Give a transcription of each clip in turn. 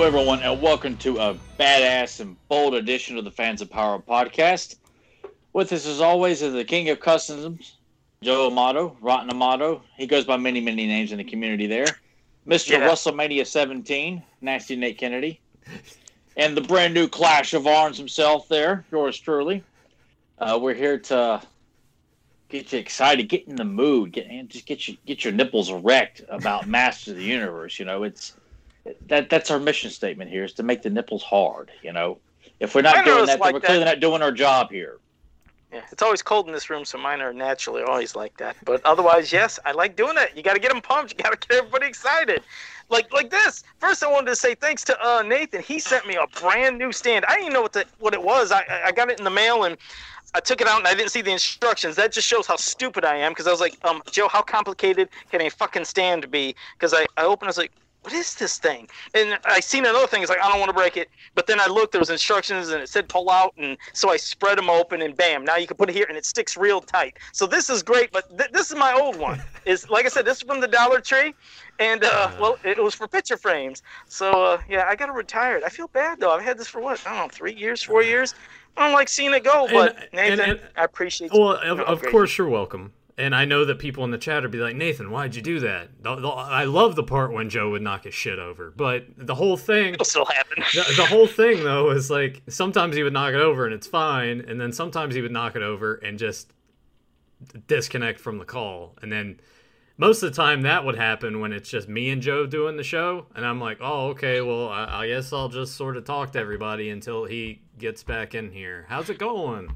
Hello, everyone, and welcome to a badass and bold edition of the Fans of Power podcast. With us, as always, is the King of Customs, Joe Amato, Rotten Amato. He goes by many, many names in the community there. Mr. Yeah. WrestleMania 17, Nasty Nate Kennedy. And the brand new Clash of Arms himself there, yours truly. Uh, we're here to get you excited, get in the mood, get and just get you get your nipples erect about Masters of the Universe. You know, it's that that's our mission statement here is to make the nipples hard. You know, if we're not doing that, then like we're that. clearly not doing our job here. Yeah, it's always cold in this room, so mine are naturally always like that. But otherwise, yes, I like doing it. You got to get them pumped. You got to get everybody excited. Like like this. First, I wanted to say thanks to uh, Nathan. He sent me a brand new stand. I didn't even know what the, what it was. I I- I got it in the mail and. I took it out and I didn't see the instructions. That just shows how stupid I am because I was like, um, Joe, how complicated can a fucking stand be? Because I, I opened, I was like, what is this thing? And I seen another thing. It's like I don't want to break it, but then I looked. There was instructions, and it said pull out, and so I spread them open, and bam! Now you can put it here, and it sticks real tight. So this is great. But th- this is my old one. Is like I said, this is from the Dollar Tree, and uh, well, it was for picture frames. So uh, yeah, I got to retire it. I feel bad though. I've had this for what I don't know, three years, four years. I don't like seeing it go, but And- Nathan, and- and- I appreciate. Well, you. of, No, of course you're welcome. And I know that people in the chat would be like, Nathan, why'd you do that? The- the- I love the part when Joe would knock his shit over, but the whole thing, it'll still happen. the, the whole thing though, is like sometimes he would knock it over and it's fine, and then sometimes he would knock it over and just disconnect from the call, and then most of the time that would happen when it's just me and Joe doing the show, and I'm like, oh, okay, well, I, I guess I'll just sort of talk to everybody until he gets back in here. How's it going?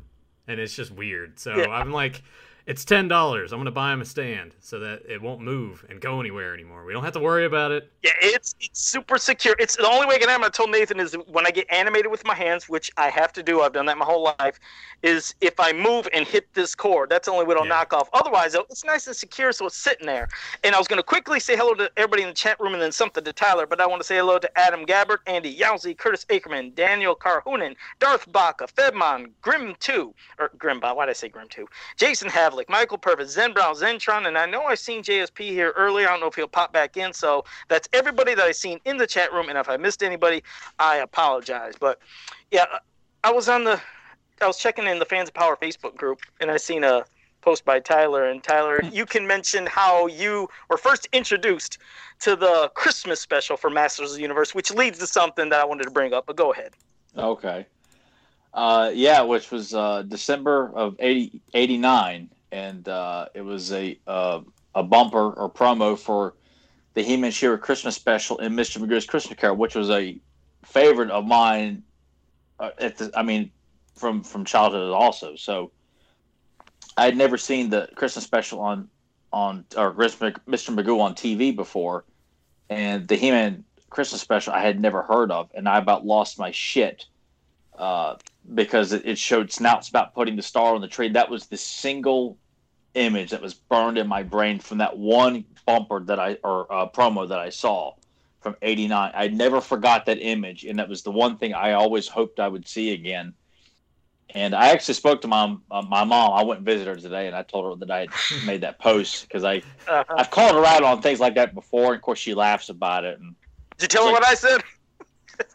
And it's just weird. So Yeah. I'm like, it's ten dollars. I'm gonna buy him a stand so that it won't move and go anywhere anymore. We don't have to worry about it. Yeah, it's it's super secure. It's the only way I can have. I told Nathan is when I get animated with my hands, which I have to do. I've done that my whole life. Is if I move and hit this cord, that's the only way it'll Yeah. knock off. Otherwise, it's nice and secure, so it's sitting there. And I was going to quickly say hello to everybody in the chat room and then something to Tyler, but I want to say hello to Adam Gabbert, Andy Yowzy, Curtis Ackerman, Daniel Carhoonen, Darth Baca, Fedmon, Grim Two, or Grimbot. Why did I say Grim Two? Jason Havlick, Michael Purvis, Zen Brown, Zentron, and I know I've seen JSP here earlier. I don't know if he'll pop back in. So that's everybody that I've seen in the chat room. And if I missed anybody, I apologize. But yeah, I was on the, I was checking in the Fans of Power Facebook group, and I seen a post by Tyler. And Tyler, you can mention how you were first introduced to the Christmas special for Masters of the Universe, which leads to something that I wanted to bring up. But go ahead. Okay. Uh, yeah, which was uh, December of 80, 89, and uh, it was a uh, a bumper or promo for the He-Man She-Ra Christmas special in Mr. Magoo's Christmas Carol, which was a favorite of mine. Uh, at the, I mean, from from childhood also. So I had never seen the Christmas special on on or Mr. Magoo on TV before, and the He-Man Christmas special I had never heard of, and I about lost my shit uh, because it showed Snout Spout putting the star on the tree. That was the single image that was burned in my brain from that one bumper that I or uh, promo that I saw from '89. I never forgot that image, and that was the one thing I always hoped I would see again. And I actually spoke to my uh, my mom. I went and visited her today, and I told her that I had made that post because I Uh, I've called her out on things like that before. And of course, she laughs about it. And did you tell her what I said?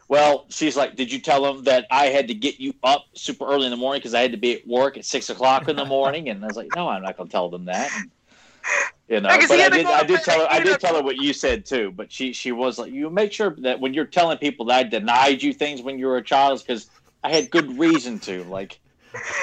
Well, she's like, "Did you tell him that I had to get you up super early in the morning because I had to be at work at six o'clock in the morning?" And I was like, "No, I'm not going to tell them that." You know, but I did. I did tell her. I did tell her what you said too. But she she was like, "You make sure that when you're telling people that I denied you things when you were a child, because I had good reason to." Like,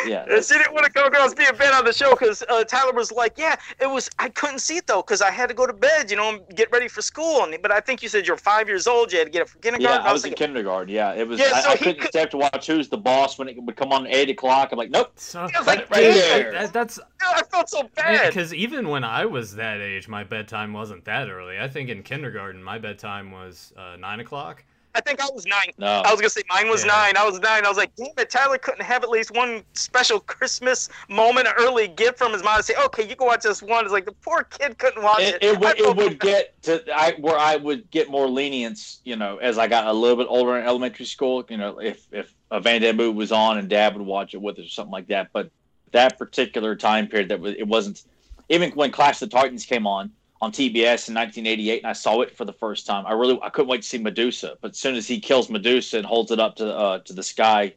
yeah, She didn't want to go girls being bad on the show because uh, Tyler was like, "Yeah, it was. I couldn't see it though because I had to go to bed, you know, and get ready for school." And but I think you said you're five years old. You had to get it for kindergarten. Yeah, I was in kindergarten. Yeah, it was. Yeah, I, so I he couldn't could- stay up to watch Who's the Boss when it would come on at eight o'clock. I'm like, nope. So, I like, right "Damn." there. that, that's I felt so bad. Because even when I was that age, my bedtime wasn't that early. I think in kindergarten, my bedtime was uh, nine o'clock. I think I was nine. No. I was gonna say mine was Yeah. nine. I was nine. I was like, damn it, Tyler couldn't have at least one special Christmas moment, early gift from his mom to say, okay, you can watch this one. It's like the poor kid couldn't watch it. it, it would it would get to I where I would get more lenience, you know, as I got a little bit older in elementary school. You know, if if a Van Damme was on and Dad would watch it with us or something like that. But that particular time period, that was it wasn't even when Clash of the Titans came on on TBS in 1988, and I saw it for the first time. I really I couldn't wait to see Medusa, but as soon as he kills Medusa and holds it up to uh, to the sky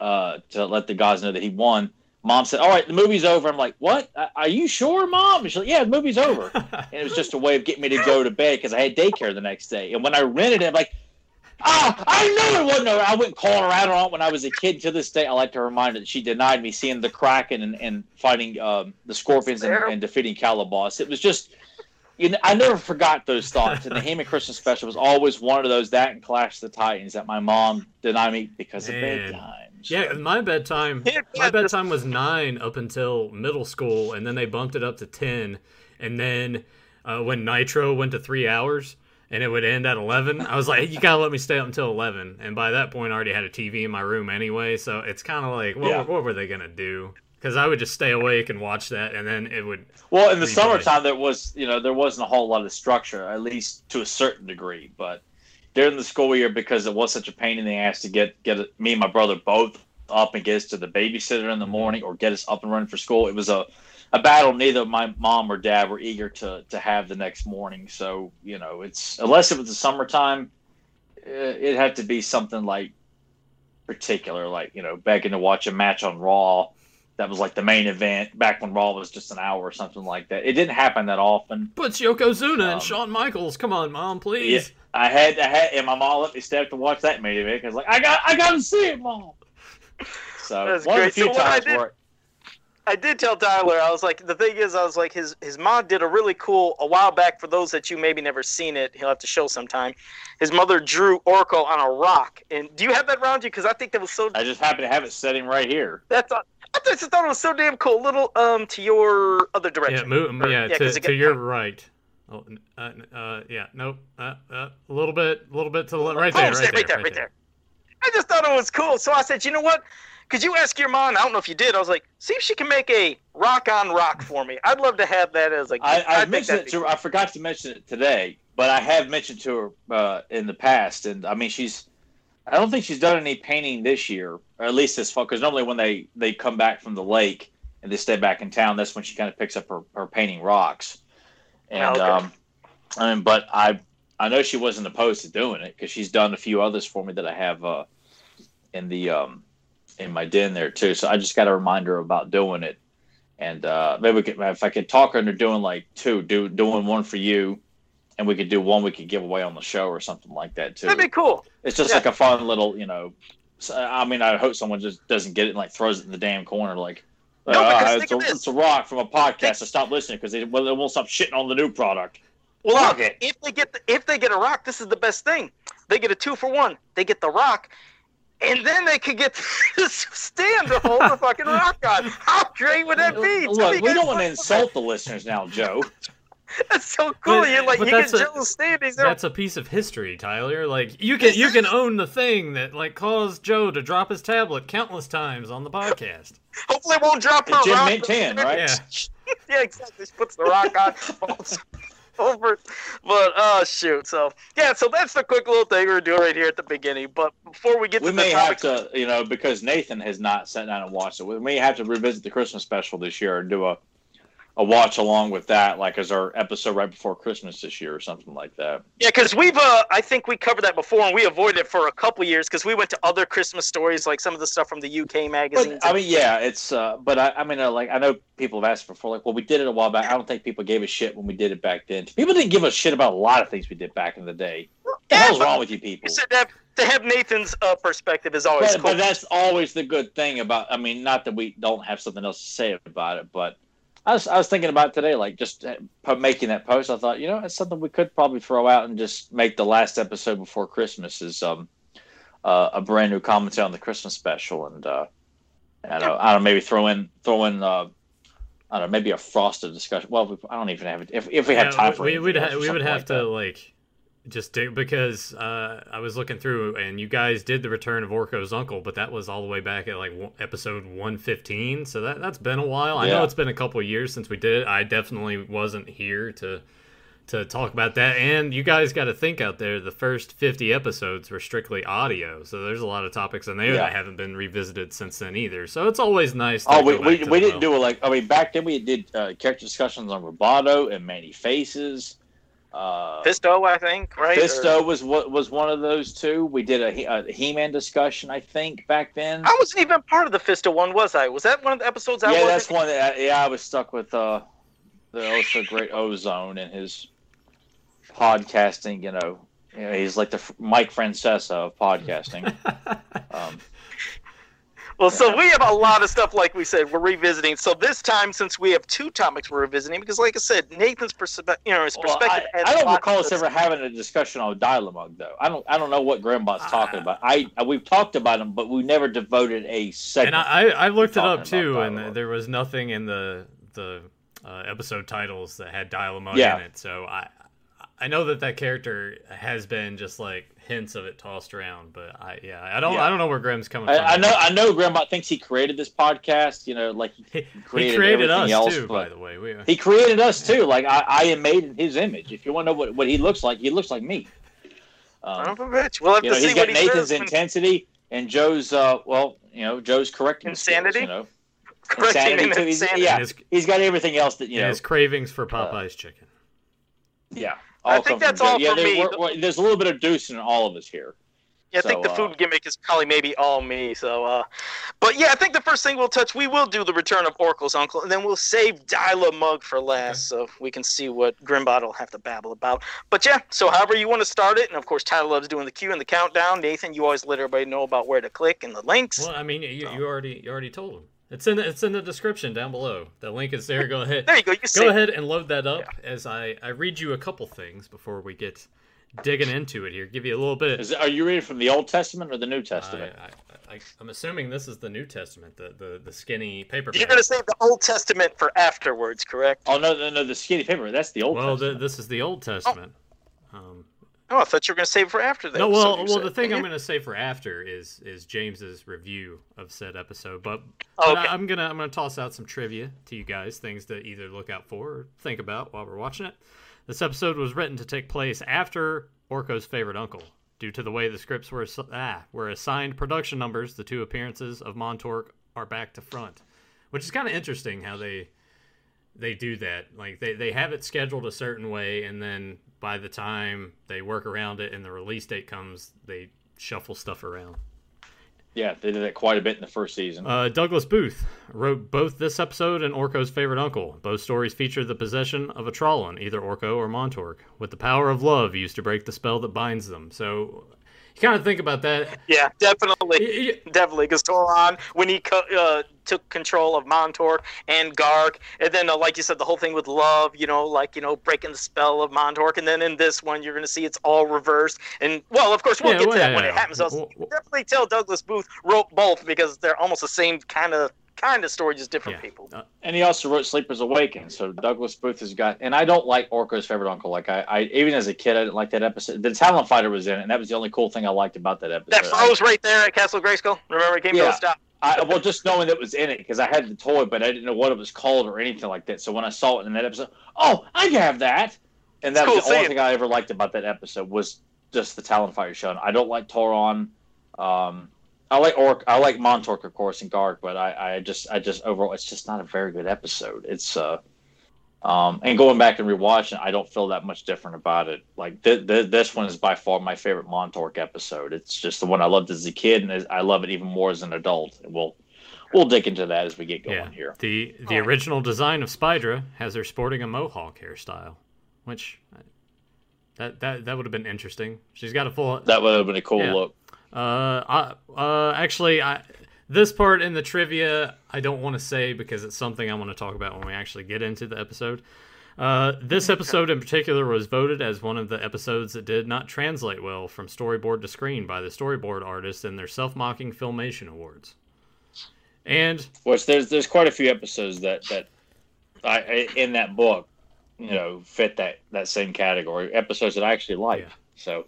uh, to let the gods know that he won, Mom said, "All right, the movie's over." I'm like, "What? Are you sure, Mom?" she's like, "Yeah, the movie's over." and it was just a way of getting me to go to bed because I had daycare the next day. And when I rented it, I'm like, "Ah, I knew it wasn't over." I went calling around on it when I was a kid. To this day, I like to remind her that she denied me seeing the Kraken and, and fighting um, the Scorpions and, and defeating Calibos. It was just you know, I never forgot those thoughts. And the He-Man Christmas special was always one of those that and Clash of the Titans that my mom denied me because Man. of bedtime. Yeah, my bedtime my bedtime was nine up until middle school, and then they bumped it up to ten. And then uh, when Nitro went to three hours and it would end at eleven, I was like, "You gotta let me stay up until 11. And by that point, I already had a TV in my room anyway, so it's kind of like, what, yeah. what were they gonna do? Because I would just stay awake and watch that, and then it would. Well, in the summertime, there was you know there wasn't a whole lot of structure, at least to a certain degree. But during the school year, because it was such a pain in the ass to get get me and my brother both up and get us to the babysitter in the mm-hmm. morning, or get us up and running for school, it was a a battle neither my mom or dad were eager to to have the next morning. So you know, it's unless it was the summertime, eh, it had to be something like particular, like you know, begging to watch a match on Raw that was like the main event back when Raw was just an hour or something like that. It didn't happen that often. But Yokozuna um, and Shawn Michaels, come on, mom, please. Yeah, I had, I had, and my mom let me stay up to watch that main event because like I got, I got to see it, mom. So That's one great. of the few so times where I did tell Tyler. I was like, the thing is, I was like, his his mom did a really cool a while back. For those that you maybe never seen it, he'll have to show sometime. His mother drew Orko on a rock. And do you have that around you? Because I think that was so. I just happen to have it sitting right here. That's. A, I just thought it was so damn cool. A Little um to your other direction. Yeah, move, or, yeah, yeah, to, to your right. Oh, uh, uh, yeah, nope. Uh, uh, a little bit, a little bit to the left. Right there, right, there, right there, right there. I just thought it was cool, so I said, you know what? Could you ask your mom? I don't know if you did. I was like, see if she can make a rock on rock for me. I'd love to have that as like. I, I mentioned it to her. I forgot to mention it today, but I have mentioned to her uh, in the past, and I mean, she's. I don't think she's done any painting this year, or at least this fall. Because normally when they they come back from the lake and they stay back in town, that's when she kind of picks up her, her painting rocks. And oh, okay. um, I mean, but I I know she wasn't opposed to doing it because she's done a few others for me that I have uh, in the um, in my den there too. So I just got a reminder about doing it. And uh, maybe we could, if I could talk her into doing like two, do doing one for you, and we could do one we could give away on the show or something like that too. That'd be cool. It's just yeah. like a fun little, you know. I mean, I hope someone just doesn't get it and like throws it in the damn corner, like. No, uh, it's, a, it's, a, rock from a podcast. So stop listening because they, well, they won't stop shitting on the new product. Well, look, if they get the, if they get a rock, this is the best thing. They get a two for one. They get the rock, and then they could get the stand to hold the fucking rock on. How great would that be? Look, we don't want to insult the listeners now, Joe. That's so cool. But, You're like you get Joe standing there. That's a piece of history, Tyler. Like you can you can own the thing that like caused Joe to drop his tablet countless times on the podcast. Hopefully, it won't drop her Jim rock. 10, right? Yeah. yeah, exactly. She puts the rock on. over. But oh shoot! So yeah, so that's the quick little thing we're doing right here at the beginning. But before we get we to may have to, you know, because Nathan has not sat down and watched it. We may have to revisit the Christmas special this year and do a a watch along with that, like as our episode right before Christmas this year or something like that. Yeah, because we've, uh, I think we covered that before, and we avoided it for a couple years because we went to other Christmas stories, like some of the stuff from the UK magazines. But, I mean, yeah, it's, uh, but I, I mean, uh, like I know people have asked before, like, well, we did it a while back. I don't think people gave a shit when we did it back then. People didn't give a shit about a lot of things we did back in the day. What the hell's wrong with you people? You that to have Nathan's uh, perspective is always but, cool. but that's always the good thing about. I mean, not that we don't have something else to say about it, but I was, I was thinking about today, like just uh, making that post. I thought, you know, it's something we could probably throw out and just make the last episode before Christmas is um, uh, a brand new commentary on the Christmas special, and uh, I don't, I don't know, maybe throw in throw in uh, I don't know, maybe a frosted discussion. Well, I don't even have it. If, if we have time for it, we would ha- we would have like to that. like just do, because uh, I was looking through and you guys did the Return of Orko's Uncle, but that was all the way back at like episode 115. So that that's been a while. Yeah. I know it's been a couple years since we did it. I definitely wasn't here to to talk about that. And you guys got to think out there, the first 50 episodes were strictly audio. So there's a lot of topics in there Yeah. that haven't been revisited since then either. So it's always nice to Oh, we, we, to we didn't do it like I mean back then we did uh, character discussions on Roboto and Man-E-Faces. Uh, Fisto, I think, right? Or- Fisto was what was one of those two. We did a, He- a He-Man discussion, I think, back then. I wasn't even part of the Fisto one, was I? Was that one of the episodes I yeah, wasn't? that's one. That, yeah, I was stuck with uh, the also great Ozone and his podcasting. You know, you know he's like the Mike Francesa of podcasting. um, Well, so we have a lot of stuff, like we said, we're revisiting. So this time, since we have two topics we're revisiting, because like I said, Nathan's perspective, you know, his well, perspective. I, has don't recall us ever having a discussion on Dial-A-Mug though. I don't. I don't know what Grimbot's talking Uh, about. I we've talked about him, but we never devoted a and. I, I looked it up too, and there was nothing in the the uh, episode titles that had Dial-A-Mug Yeah. in it. So I I know that that character has been just like hints of it tossed around, but I yeah I don't Yeah. I don't know where Graham's coming I, from. I know. I know. Grimbot thinks he created this podcast. You know, like he, he, he created created us else, too, by the way. We, he created us too. Like I, I am made in his image. If you want to know what, what he looks like, he looks like me. Son Um, of a bitch. We'll have you to know, see he's got what he Nathan's says intensity and Joe's. Uh, well, you know, Joe's correcting Insanity? Skills, you know, correcting insanity too. He's, insanity. yeah, his- he's got everything else that you and know. his cravings for Popeye's chicken. Yeah, I think that's all yeah, for there- me. we're- we're- there's a little bit of Deuce in all of us here. Yeah, I think So, the food uh, gimmick is probably maybe all me. So, uh, but yeah, I think the first thing we'll touch, we will do the return of Orko's uncle, and then we'll save Dial-A-Mug for last, so we can see what Grimbot will have to babble about. But yeah, so however you want to start it, and of course Tyler loves doing the cue and the countdown. Nathan, you always let everybody know about where to click and the links. Well, I mean, you, you already you already told him. It's in the, it's in the description down below. The link is there. Go ahead. there you go. You see. Go ahead and load that up as I, I read you a couple things before we get digging into it here. Give you a little bit. Is, are you reading from the Old Testament or the New Testament? I, I, I'm assuming this is the New Testament, the, the, the skinny paper. You're gonna save the Old Testament for afterwards, correct? oh no, no, no, the skinny paper. That's the Old well, the, Testament. this is the Old Testament. Um, Oh, I thought you were gonna save for after that. no, well, well, said. the thing I'm going to say for after is is James's review of said episode, but Oh, But okay. I, am gonna I'm gonna toss out some trivia to you guys, things to either look out for or think about while we're watching it. This episode was written to take place after Orko's favorite uncle. Due to the way the scripts were ah, were assigned production numbers, the two appearances of Montork are back to front, which is kind of interesting how they they do that. Like they, they have it scheduled a certain way, and then by the time they work around it and the release date comes, they shuffle stuff around. yeah, they did that quite a bit in the first season. Uh, Douglas Booth wrote both this episode and Orko's favorite uncle. Both stories feature the possession of a Trollan, either Orko or Montork, with the power of love used to break the spell that binds them. So you kind of think about that. Yeah, definitely. Definitely, because Toron, when he co- uh, took control of Montork and Garg, and then, uh, like you said, the whole thing with love, you know, like, you know, breaking the spell of Montork, and then in this one, you're going to see it's all reversed. And, well, of course, we'll Yeah, get well, to that yeah, when yeah. it happens. Well- definitely tell Douglas Booth wrote both because they're almost the same kind of kind of story, just different yeah. people. Uh, And he also wrote Sleepers Awaken. So Douglas Booth has got, and I don't like Orko's favorite uncle. Like I, I even as a kid, I didn't like that episode. The Talon Fighter was in it, and that was the only cool thing I liked about that episode. That froze right there at Castle Grayskull. Remember, it came to a stop. I, I- well, just knowing that was in it because I had the toy, but I didn't know what it was called or anything like that. So when I saw it in that episode, oh, I have that. And that It's was cool the only seeing. thing I ever liked about that episode was just the Talon Fighter show. I don't like Toron. Um, I like Orc. I like Montork, of course, and Garg, but I, I just, I just overall, it's just not a very good episode. It's, uh, um, and going back and rewatching, I don't feel that much different about it. Like th- th- this one is by far my favorite Montork episode. It's just the one I loved as a kid, and I love it even more as an adult. And we'll, we'll dig into that as we get going yeah. here. The the Alright. original design of Spydra has her sporting a mohawk hairstyle, which that that that would have been interesting. She's got a full That would have been a cool Yeah. look. Uh, I, uh, actually, I this part in the trivia I don't want to say because it's something I want to talk about when we actually get into the episode. Uh, this episode in particular was voted as one of the episodes that did not translate well from storyboard to screen by the storyboard artists in their self-mocking filmation awards. And Which there's there's quite a few episodes that that I, I in that book, you know, fit that that same category. Episodes that I actually like. Yeah. So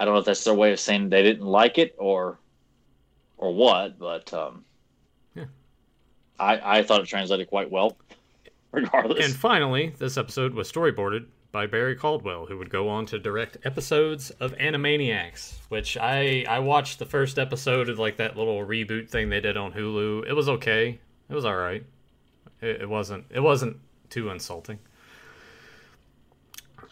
I don't know if that's their way of saying they didn't like it or or what, but um, Yeah. I I thought it translated quite well. Regardless, and finally, this episode was storyboarded by Barry Caldwell, who would go on to direct episodes of Animaniacs, which I I watched the first episode of like that little reboot thing they did on Hulu. It was okay. It was all right. It, it wasn't it wasn't too insulting.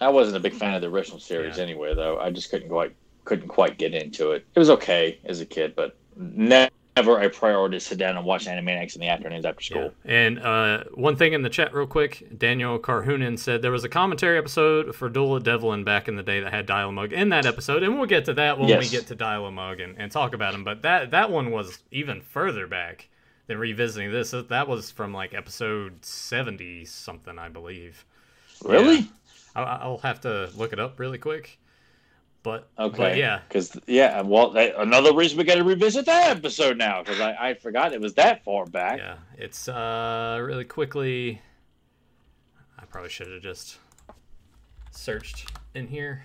I wasn't a big fan of the original series Yeah. anyway, though. I just couldn't quite couldn't quite get into it. It was okay as a kid, but ne- never a priority to sit down and watch Animaniacs in the afternoons after school. Yeah. And uh, one thing in the chat, real quick, Daniel Carhoonan said there was a commentary episode for Duel of Devlin back in the day that had Dial Mug in that episode, and we'll get to that when we get to Dial Mug and, and talk about him. But that that one was even further back than revisiting this. That was from like episode seventy something, I believe. Really? I, I'll have to look it up really quick. But Okay. but yeah, Because yeah, well, that, another reason we got to revisit that episode now because I, I forgot it was that far back. Yeah, it's uh really quickly. I probably should have just searched in here.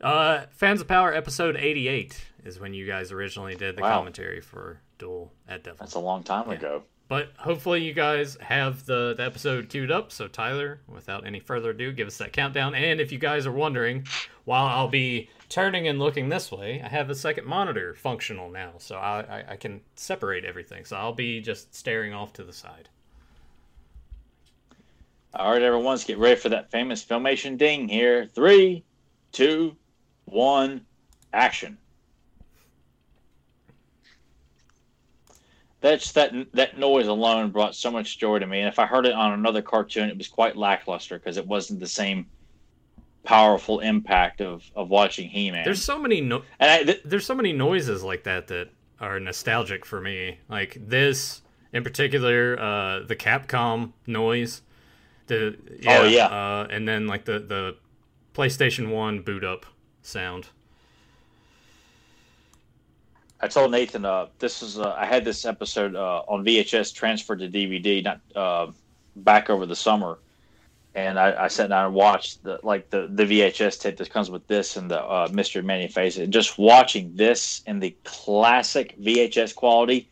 Uh, Fans of Power episode eighty-eight is when you guys originally did the Wow. commentary for Duel at Devil. That's a long time Yeah. ago. But hopefully you guys have the, the episode queued up. So Tyler, without any further ado, give us that countdown. And if you guys are wondering, while I'll be turning and looking this way, I have a second monitor functional now, so I, I, I can separate everything. So I'll be just staring off to the side. All right, everyone, let's get ready for that famous filmation ding here. Three, two, one, action. That's that that noise alone brought so much joy to me. And if I heard it on another cartoon, it was quite lackluster because it wasn't the same powerful impact of, of watching He-Man. There's so many no- and I, th- there's so many noises like that that are nostalgic for me. Like this in particular, uh, the Capcom noise. The yeah, Oh, yeah. uh, and then like the the PlayStation One boot up sound. I told Nathan, uh, this is uh, I had this episode uh, on VHS transferred to DVD not uh, back over the summer, and I, I sat down and watched the like the the VHS tape that comes with this and the uh, Mystery Manny Face. And just watching this in the classic VHS quality,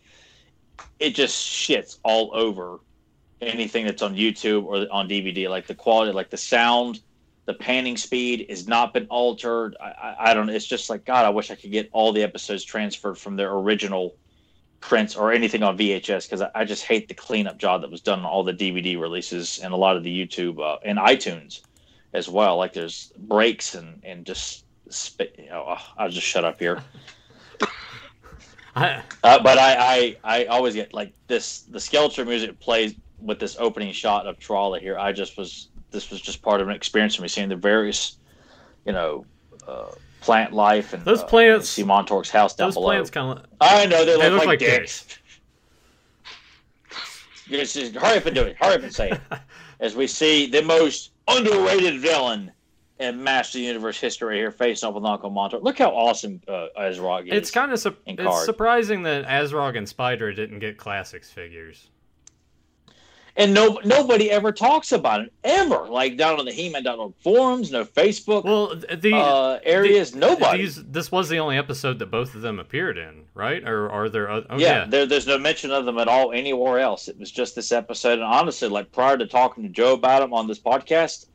it just shits all over anything that's on YouTube or on DVD. Like the quality, like the sound, the panning speed has not been altered. I, I, I don't. It's just like God. I wish I could get all the episodes transferred from their original prints or anything on VHS because I, I just hate the cleanup job that was done on all the DVD releases and a lot of the YouTube uh, and iTunes as well. Like there's breaks and and just spit. You know, I'll just shut up here. I, Uh, but I, I I always get like this. The Skeletor music plays with this opening shot of Trolley here. I just was this was just part of an experience for me seeing the various, you know, uh, plant life and Those uh, plants- See Montork's house down those below. plants kind of I know they, They look, look like, like dicks. Just, just hurry up and do it. Hurry up and say it. As we see the most underrated villain in Master Universe history here facing off with Uncle Montauk. Look how awesome uh, Azrog is. It's kind of su- it's surprising that Azrog and Spydra didn't get classics figures. And no nobody ever talks about it ever. Like down on the He-Man.org forums, no Facebook Well, the uh, areas, nobody. These, this was the only episode that both of them appeared in, right? Or are there? Other, Oh, yeah, yeah. There, there's no mention of them at all anywhere else. It was just this episode. And honestly, like prior to talking to Joe about them on this podcast,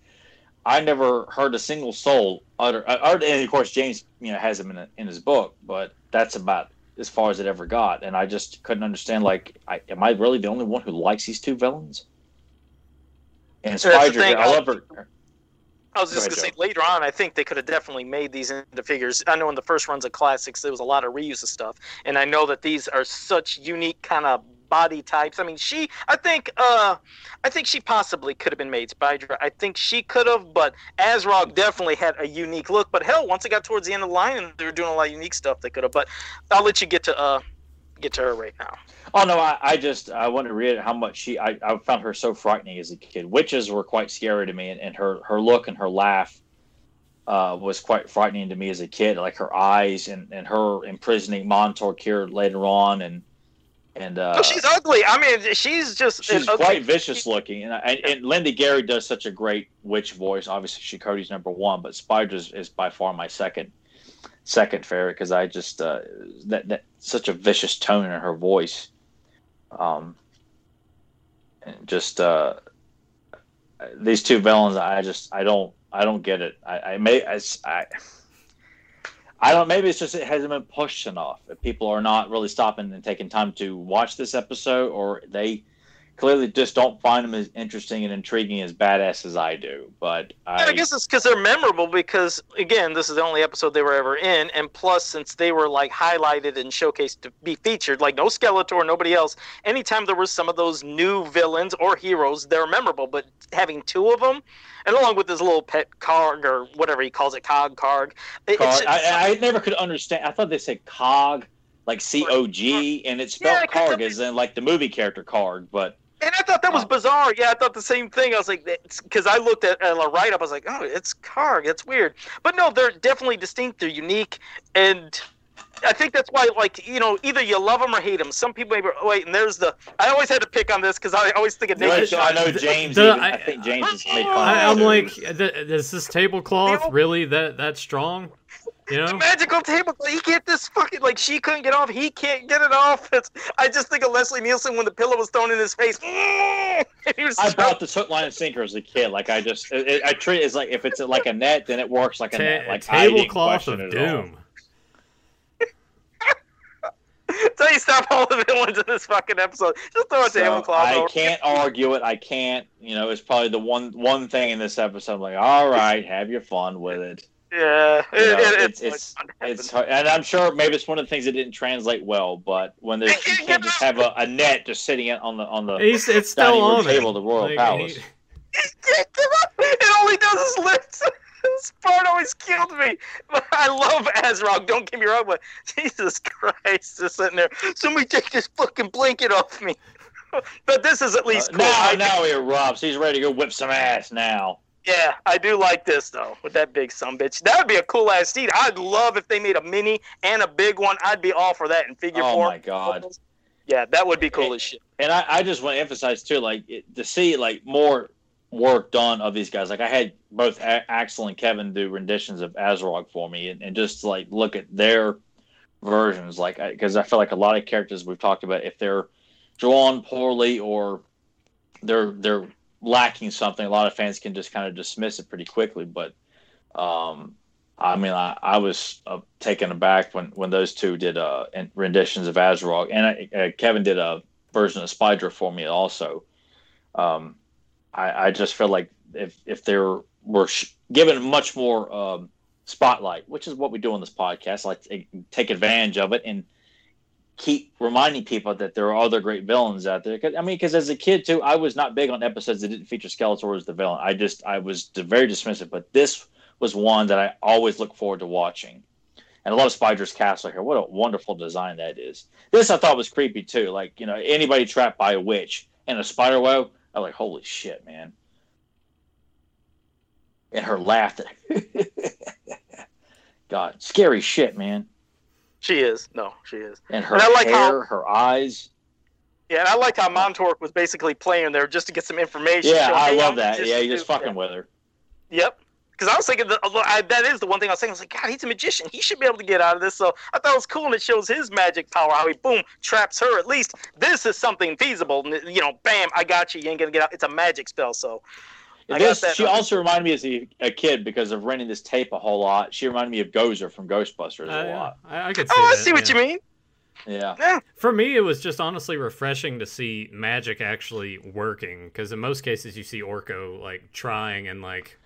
I never heard a single soul utter. uh, utter and of course, James, you know, has him in, a, in his book, but that's about as far as it ever got. And I just couldn't understand. Like, I, am I really the only one who likes these two villains? And the Spydra, I love her. I was just Go gonna say later on, I think they could have definitely made these into figures. I know in the first runs of classics there was a lot of reuse of stuff, and I know that these are such unique kind of body types. I mean, she, I think, uh, I think she possibly could have been made Spydra. I think she could have, but Azrog definitely had a unique look. But hell, once it got towards the end of the line, and they were doing a lot of unique stuff, they could have. But I'll let you get to uh, get to her right now. Oh no, I, I just I want to read how much she I, I found her so frightening as a kid. Witches were quite scary to me, and, and her her look and her laugh uh, was quite frightening to me as a kid. Like her eyes and, and her imprisoning Montork here later on, and and uh, oh, she's ugly. I mean, she's just she's quite vicious looking. And, and and Linda Gary does such a great witch voice. Obviously, she Cody's number one, but Spydra is, is by far my second second favorite because I just uh, that that such a vicious tone in her voice. Um, and just uh, these two villains, I just I don't I don't get it. I, I may I, I I don't. Maybe it's just it hasn't been pushed enough. If people are not really stopping and taking time to watch this episode, or they clearly just don't find them as interesting and intriguing as badass as I do. But I, I guess it's because they're memorable. Because again, this is the only episode they were ever in, and plus, since they were like highlighted and showcased to be featured, like no Skeletor, nobody else. Anytime there was some of those new villains or heroes, they're memorable. But having two of them, and along with his little pet Karg or whatever he calls it, Cog Karg. It, Karg. I, I, never could understand. I thought they said Cog, like C O G, and it's spelled yeah, Karg, as in like the movie character Karg, but. And I thought that was oh. bizarre. Yeah, I thought the same thing. I was like, because I looked at a write up, I was like, oh, it's Karg. It's weird. But no, they're definitely distinct. They're unique. And I think that's why, like, you know, either you love them or hate them. Some people maybe wait, and there's the. I always had to pick on this because I always think of Naked I know James. The, even, I, I, think James is. made oh. fun. I, am like, is this tablecloth really that that strong? You know? The magical tablecloth. He can't this fucking like she couldn't get off. He can't get it off. It's, I just think of Leslie Nielsen when the pillow was thrown in his face. I so... brought the hook, line, and sinker as a kid. Like I just, it, I treat it as like if it's like a net, then it works like a Ta- net. Like tablecloth of doom. Until you stop all the villains in this fucking episode. Just throw a so tablecloth I can't argue it. I can't. You know, it's probably the one one thing in this episode. I'm like, all right, have your fun with it. Yeah, you know, it, it's it's it's, hard. and I'm sure maybe it's one of the things that didn't translate well. But when there's you can't just have a, a net just sitting on the on the He's, it's still on table, the royal like, palace. He... It only does his lips this part always killed me. I love Azrog. Don't get me wrong, but Jesus Christ, just sitting there. Somebody take this fucking blanket off me. but this is at least uh, cool. Now, now he erupts. He's ready to go whip some ass now. Yeah, I do like this though with that big some bitch. That would be a cool ass seat. I'd love if they made a mini and a big one. I'd be all for that in figure oh four. Oh my god. Yeah, that would be cool and, as shit. And I, I just want to emphasize too, like it, to see like more work done of these guys. Like I had both Axel and Kevin do renditions of Azrog for me, and, and just like look at their versions. Like because I, I feel like a lot of characters we've talked about, if they're drawn poorly or they're they're lacking something, a lot of fans can just kind of dismiss it pretty quickly. But um, I mean, I, I was uh, taken aback when, when those two did uh, renditions of Azrog, and uh, Kevin did a version of Spydra for me also. Um, I, I just feel like if if there were sh- given much more um, spotlight, which is what we do on this podcast, like take advantage of it and keep reminding people that there are other great villains out there. I mean, because as a kid too, I was not big on episodes that didn't feature Skeletor as the villain. I just I was very dismissive, but this was one that I always look forward to watching. And a lot of Spydra's castle here. What a wonderful design that is. This I thought was creepy too. Like you know, anybody trapped by a witch and a spider web I'm like, holy shit, man. And her laugh. God, scary shit, man. She is. No, she is. And her and I like hair, how, her eyes. Yeah, and I like how Montork was basically playing there just to get some information. Yeah, I love that. Yeah, he's just fucking with her. Yep because I was thinking that, uh, I, that is the one thing I was thinking. I was like, God, he's a magician. He should be able to get out of this. So I thought it was cool, and it shows his magic power. How he boom traps her. At least this is something feasible. You know, bam, I got you. You ain't gonna get out. It's a magic spell. So. This, she also reminded me as a, a, kid because of renting this tape a whole lot. She reminded me of Gozer from Ghostbusters uh, a lot. I, I could see. Oh, that, I see what yeah. you mean. Yeah. yeah. For me, it was just honestly refreshing to see magic actually working. Because in most cases, you see Orko like trying and like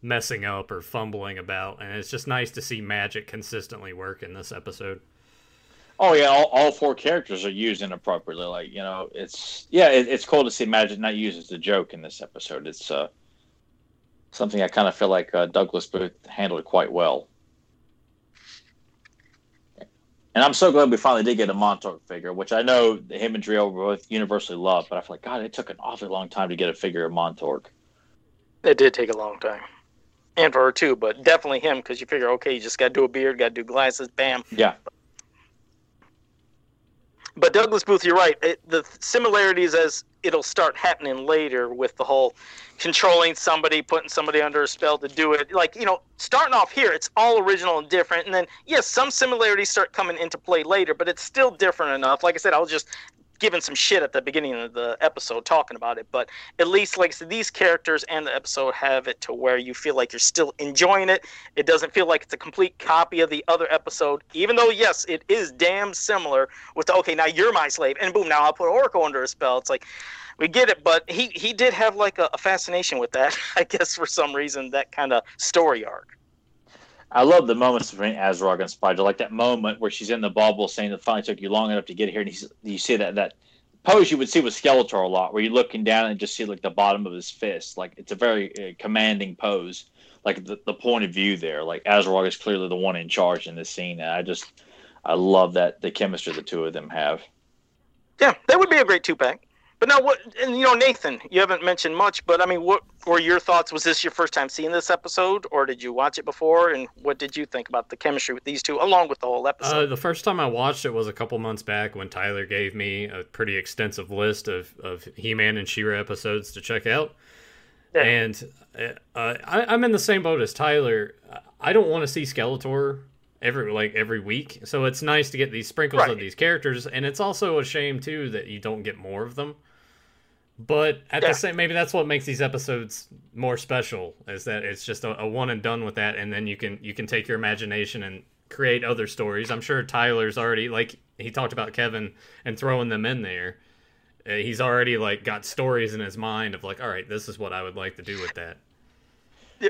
messing up or fumbling about, and it's just nice to see magic consistently work in this episode. Oh yeah, all, all four characters are used inappropriately. Like you know, it's yeah, it, it's cool to see magic not used as a joke in this episode. It's uh, something I kind of feel like uh, Douglas Booth handled quite well. And I'm so glad we finally did get a Montork figure, which I know him and Drio were both universally loved, but I feel like God, it took an awfully long time to get a figure of Montork. It did take a long time and for her too, but definitely him because you figure, okay, you just got to do a beard, got to do glasses, bam. Yeah. But Douglas Booth, you're right. It, the similarities as it'll start happening later with the whole controlling somebody, putting somebody under a spell to do it. Like, you know, starting off here, it's all original and different. And then, yes, some similarities start coming into play later, but it's still different enough. Like I said, I was just giving some shit at the beginning of the episode talking about it, but at least like so these characters and the episode have it to where you feel like you're still enjoying it. It doesn't feel like it's a complete copy of the other episode, even though yes, it is damn similar with the okay, now you're my slave, and boom, now I'll put Orko under a spell. It's like we get it, but he he did have like a, a fascination with that, I guess for some reason, that kind of story arc. I love the moments between Azrog and Spydra, like that moment where she's in the bubble saying it finally took you long enough to get here, and he's, you see that that pose you would see with Skeletor a lot, where you're looking down and just see like the bottom of his fist. Like it's a very uh, commanding pose. Like the, the point of view there, like Azrog is clearly the one in charge in this scene, and I just I love that the chemistry the two of them have. Yeah, that would be a great two pack. But now, what? And you know, Nathan, you haven't mentioned much, but I mean, what were your thoughts? Was this your first time seeing this episode, or did you watch it before? And what did you think about the chemistry with these two, along with the whole episode? Uh, the first time I watched it was a couple months back when Tyler gave me a pretty extensive list of of He-Man and She-Ra episodes to check out. Yeah. And uh, I, I'm in the same boat as Tyler. I don't want to see Skeletor every like every week. So it's nice to get these sprinkles right. of these characters, and it's also a shame too that you don't get more of them. But at yeah. the same, maybe that's what makes these episodes more special is that it's just a, a, one and done with that, and then you can you can take your imagination and create other stories. I'm sure Tyler's already like he talked about Kevin and throwing them in there. Uh, he's already like got stories in his mind of like, all right, this is what I would like to do with that.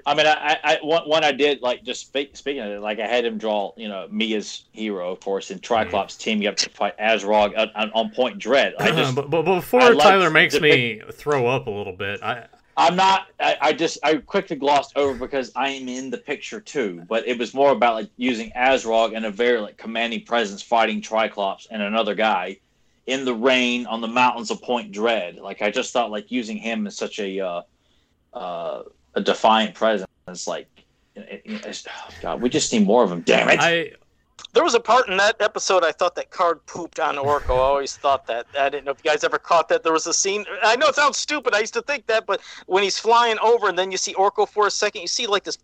I mean, I, I one, one I did like just speak, speaking of it, like I had him draw, you know, Mia's hero, of course, and Triclops mm. teaming up to fight Azrog on, on Point Dread. I just, but, but before Tyler makes me throw up a little bit, I I'm not. I, I, just I quickly glossed over because I am in the picture too. But it was more about like using Azrog and a very like commanding presence fighting Triclops and another guy in the rain on the mountains of Point Dread. Like I just thought like using him as such a uh, uh, a defiant presence. Like, it, it, oh God, we just need more of them. Damn it! I there was a part in that episode I thought that Karg pooped on Orko. I always thought that. I didn't know if you guys ever caught that. There was a scene. I know it sounds stupid. I used to think that, but when he's flying over and then you see Orko for a second, you see like this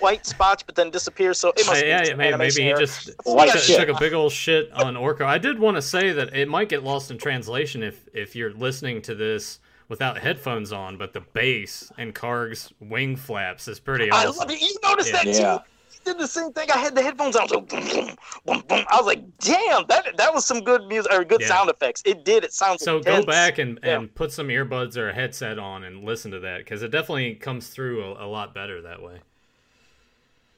white spots, but then disappears. So it must yeah, be yeah, maybe, maybe he just took, took a big old shit on Orko. I did want to say that it might get lost in translation if if you're listening to this without headphones on, but the bass and Karg's wing flaps is pretty awesome. I love it. You noticed yeah. that too. Yeah. Did the same thing. I had the headphones on. I was like, boom, boom, boom, boom. I was like, damn, that that was some good music or good yeah. sound effects. It did. It sounds so. Intense. Go back and, yeah. and put some earbuds or a headset on and listen to that because it definitely comes through a, a lot better that way.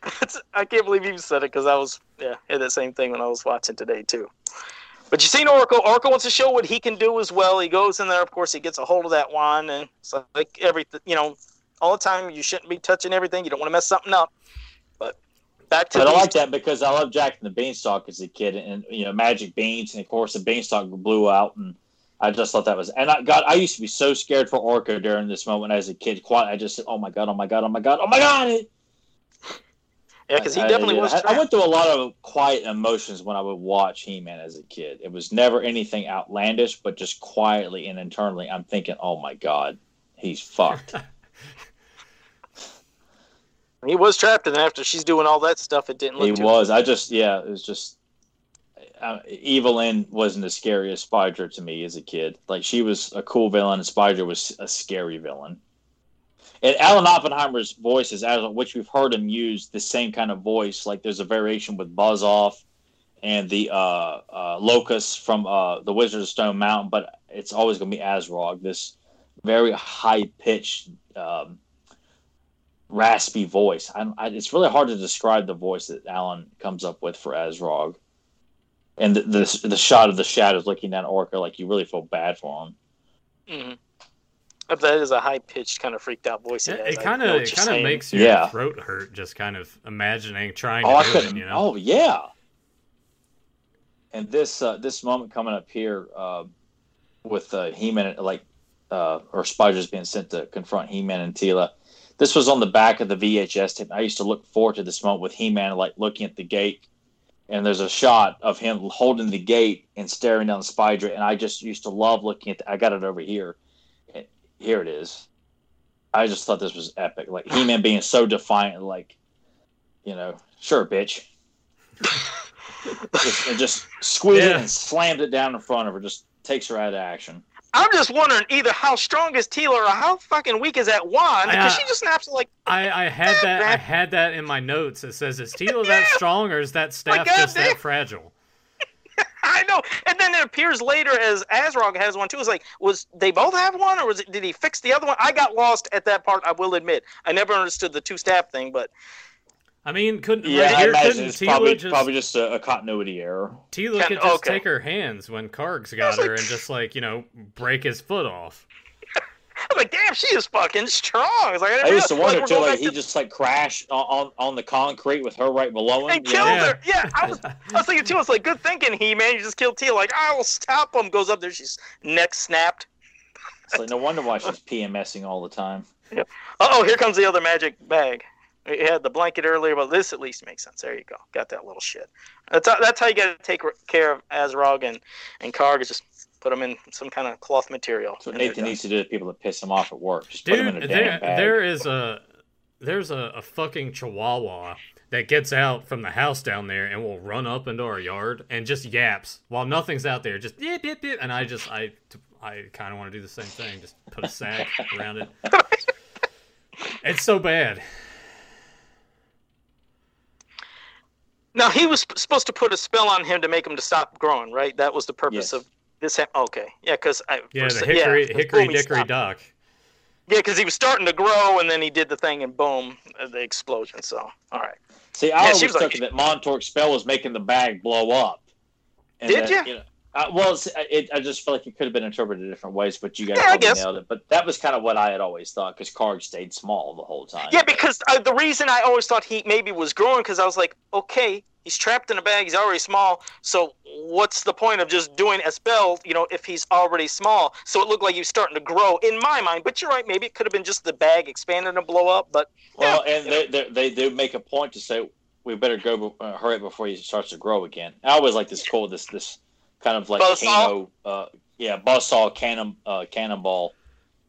I can't believe you said it because I was yeah, had the same thing when I was watching today too. But you seen Orko. Orko wants to show what he can do as well. He goes in there, of course, he gets a hold of that wand, and it's like everything, you know, all the time. You shouldn't be touching everything. You don't want to mess something up. But back to. But I like that because I love Jack and the Beanstalk as a kid, and you know, Magic Beans, and of course, the Beanstalk blew out, and I just thought that was. And I God, I used to be so scared for Orko during this moment as a kid. Quite, I just said, "Oh my God! Oh my God! Oh my God! Oh my God!" Oh Yeah, because he definitely I, was. I, I, went through a lot of quiet emotions when I would watch He Man as a kid. It was never anything outlandish, but just quietly and internally, I'm thinking, "Oh my God, he's fucked." he was trapped, and after she's doing all that stuff, it didn't. Look he was. Good. I just, yeah, it was just. Uh, Evil-Lyn wasn't the scariest Spider to me as a kid. Like she was a cool villain, and Spydra was a scary villain. And Alan Oppenheimer's voice is, which we've heard him use the same kind of voice. Like there's a variation with Buzz Off and the uh, uh, Locust from uh, the Wizard of Stone Mountain, but it's always going to be Azrog. This very high pitched, um, raspy voice. I, I, it's really hard to describe the voice that Alan comes up with for Azrog. And the, the, the shot of the shadows looking down Orko, like you really feel bad for him. Mm-hmm. That is a high pitched kind of freaked out voice. It, it kind of it kind of makes your yeah. throat hurt just kind of imagining trying oh, to do it. You know? Oh yeah. And this uh, this moment coming up here uh, with uh, He-Man like uh, or Spiders being sent to confront He-Man and Teela. This was on the back of the VHS tape. I used to look forward to this moment with He-Man like looking at the gate, and there's a shot of him holding the gate and staring down the spider. And I just used to love looking at. The, I got it over here here it is. I just thought this was epic. Like He Man being so defiant, like, you know, sure, bitch. just, and just squeezed yeah. it and slammed it down in front of her. Just takes her out of action. I'm just wondering either how strong is Teela or how fucking weak is that wand because I, uh, she just snaps like I, I had that I had that in my notes. It says is Teela that strong or is that staff God just damn. that fragile? I know. And then it appears later as Azrog has one too. It's like, was they both have one, or was it? Did he fix the other one? I got lost at that part. I will admit, I never understood the two staff thing. But I mean, couldn't Yeah, right I here imagine couldn't it's Teela probably just probably just a, a continuity error. Teela Can- could just okay. take her hands when Karg's got was like- her and just like you know break his foot off. I'm like, damn, she is fucking strong. It's like I, didn't I used to wonder we're too, like he to- just like crashed on, on on the concrete with her right below him. and you know? killed Yeah. her. Yeah, I was, I was thinking too. I was like, good thinking, He Man. You just killed Teal. Like, I will stop him. Goes up there. She's neck snapped. It's like no wonder why she's PMSing all the time. Uh oh, here comes the other magic bag. We had the blanket earlier, but this at least makes sense. There you go. Got that little shit. That's how, that's how you got to take care of Azrog and and Karg. Is just put them in some kind of cloth material. That's what and they're Nathan needs to do to people that piss him off at work. Just put them in Dude, a there, bag. there is a there's a, a fucking chihuahua that gets out from the house down there and will run up into our yard and just yaps while nothing's out there. Just yip yip yip, and I just I I kind of want to do the same thing. Just put a sack around it. It's so bad. Now he was supposed to put a spell on him to make him to stop growing, right? That was the purpose Yes. of this. Ha- okay, yeah, because I Yeah, for the a- hickory 'cause hickory boom, dickory dock. Yeah, because he was starting to grow, and then he did the thing, and boom, uh, the explosion. So, all right. See, I she always was took like- that Montork's spell was making the bag blow up. And Did that, ya? know, uh, well, it, I just feel like it could have been interpreted different ways, but you guys Yeah, guess. nailed it. But that was kind of what I had always thought because Karg stayed small the whole time. Yeah, because uh, the reason I always thought he maybe was growing, because I was like, okay, he's trapped in a bag, he's already small, so what's the point of just doing a spell, you know, if he's already small? So it looked like he was starting to grow in my mind. But you're right, maybe it could have been just the bag expanding and blow up. But Well, and they, they they do make a point to say we better go uh, hurry up before he starts to grow again. I always like this cool this this kind of like Buzzsaw? Kano, uh, yeah, buzzsaw cannon uh, cannonball.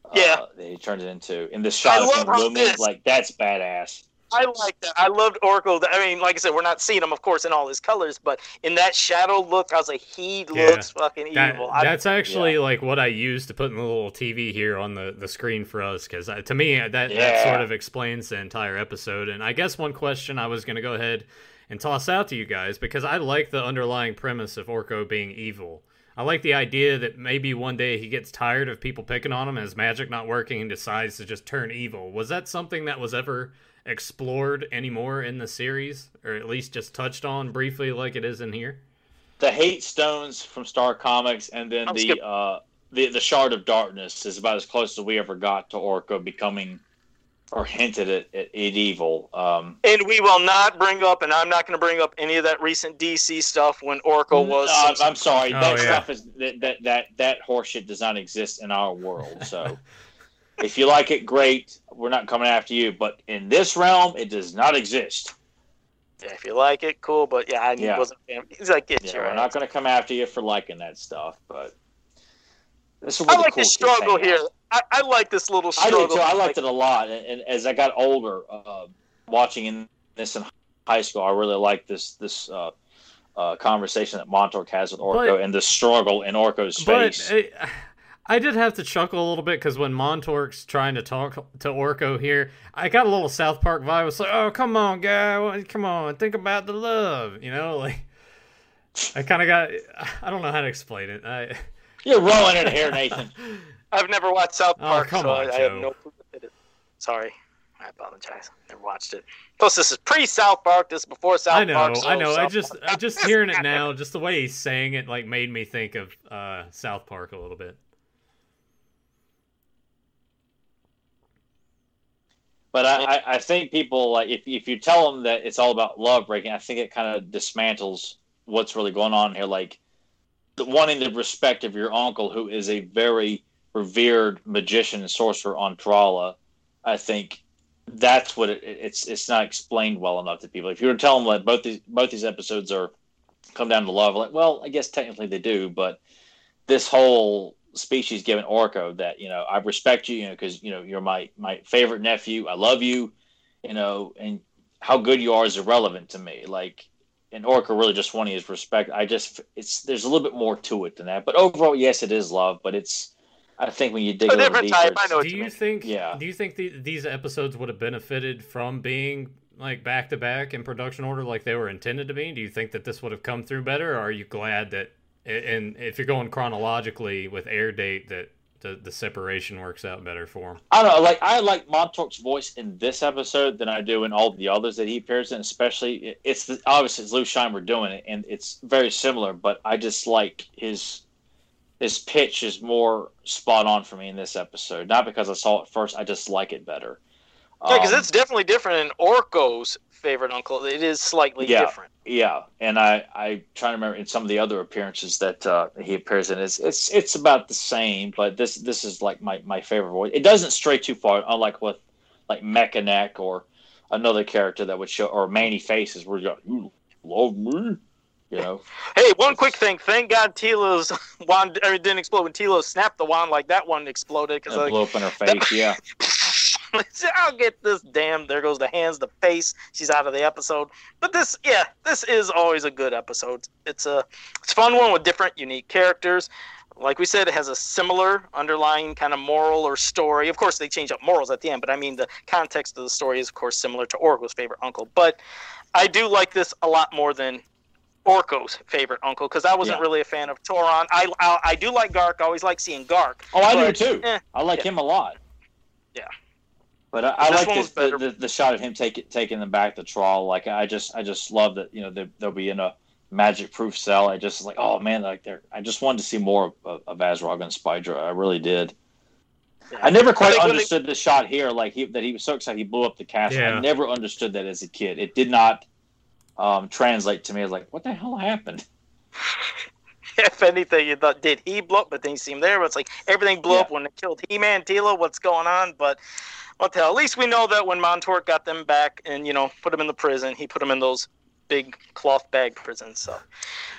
Uh, Yeah. that he turns it into in this shot I of love him how looming this- like that's badass. I like that. I loved Orko. I mean, like I said, we're not seeing him, of course, in all his colors, but in that shadow look, I was like, he Yeah. looks fucking That, evil. I, that's actually like what I use to put in the little TV here on the, the screen for us because to me that, that sort of explains the entire episode. And I guess one question I was going to go ahead and toss out to you guys because I like the underlying premise of Orko being evil. I like the idea that maybe one day he gets tired of people picking on him and his magic not working and decides to just turn evil. Was that something that was ever explored anymore in the series or at least just touched on briefly like it is in here? The hate stones from Star Comics, and then I'm the skip- uh, the the shard of darkness is about as close as we ever got to Orko becoming or hinted at, at, at evil. Um, and we will not bring up, and I'm not going to bring up any of that recent DC stuff when Orko was. Uh, I'm sorry. Oh, that yeah. stuff is that, that that that horseshit does not exist in our world. So, if you like it, great. We're not coming after you. But in this realm, it does not exist. Yeah, if you like it, cool. But yeah, I Yeah. wasn't. a fan. He's like, get Yeah, your we're ass. not going to come after you for liking that stuff. But this is I where the like cool this kids struggle here. out. I, I like this little I struggle. too. I liked Like, it a lot. And, and as I got older, uh, watching in this in high school, I really liked this this uh, uh, conversation that Montork has with Orko But- and the struggle in Orko's But face. I, I did have to chuckle a little bit because when Montork's trying to talk to Orko here, I got a little South Park vibe. It's like, oh, come on, guy, come on, think about the love, you know, like. I kind of got. I don't know how to explain it. I, You're rolling it here, Nathan. I've never watched South Oh, Park, come so on, I, I have no clue what it is. Sorry. I apologize. I never watched it. Plus, this is pre South Park. This is before South Park. I know, Park. so I know. I South just, I just hearing it now, just the way he's saying it, like made me think of uh, South Park a little bit. But I, I, I think people like if if you tell them that it's all about love breaking, I think it kind of dismantles what's really going on here. Like the, wanting the respect of your uncle, who is a very revered magician and sorcerer on Trolla. I think that's what it, it's it's not explained well enough to people. If you were to tell them that both these both these episodes are come down to love, like well, I guess technically they do, but this whole species given Orko that you know I respect you, you know, because you know you're my my favorite nephew. I love you, you know, and how good you are is irrelevant to me. Like, and Orko really just wanting his respect. I just it's there's a little bit more to it than that. But overall, yes, it is love. But it's I think when you dig a, A little different deeper, type, I know do you you think? Yeah. Do you think the, these episodes would have benefited from being like back to back in production order, like they were intended to be? Do you think that this would have come through better, or are you glad that? And if you're going chronologically with air date, that the, the separation works out better for him. I don't know. Like I like Montork's voice in this episode than I do in all the others that he appears in. Especially, it's the, obviously it's Lou Scheimer doing it, and it's very similar. But I just like his his pitch is more spot on for me in this episode. Not because I saw it first. I just like it better. Yeah, because Um, it's definitely different in Orko's favorite uncle. It is slightly Yeah. different. Yeah, and I I trying to remember in some of the other appearances that uh, he appears in. It's it's it's about the same, but this this is like my my favorite voice. It doesn't stray too far, unlike with like Mekaneck or another character that would show or Man-E-Faces where you go, you love me, you know. Hey, one quick thing. Thank God Teela's wand it didn't explode when Teela snapped the wand like that one exploded because like, blow up in her face. Yeah, I'll get this damn. There goes the hands, the face. She's out of the episode. But this, yeah, this is always a good episode. It's a, it's a fun one with different, unique characters. Like we said, it has a similar underlying kind of moral or story. Of course, they change up morals at the end, but I mean the context of the story is, of course, similar to Orko's favorite uncle. But I do like this a lot more than Orko's favorite uncle because I wasn't Yeah. really a fan of Toron. I, I I do like Gark. I always like seeing Gark. Oh, I But, do too. eh, I like yeah. him a lot. Yeah. But I, I like this, better. the, the, the shot of him taking taking them back to Trawl. Like I just I just love that you know they, they'll be in a magic proof cell. I just like oh man like they're I just wanted to see more of, of Azrog and Spydra. I really did. Yeah. I never quite think when they- understood the shot here. Like he that he was so excited he blew up the castle. Yeah. I never understood that as a kid. It did not um, translate to me. I was like, what the hell happened? if anything, you thought, did he blow up? But then you see him there. But it's like everything blew Yeah. up when they killed He-Man, Teela. What's going on? But what the hell? At least we know that when Montork got them back and you know put them in the prison, he put them in those big cloth bag prisons. So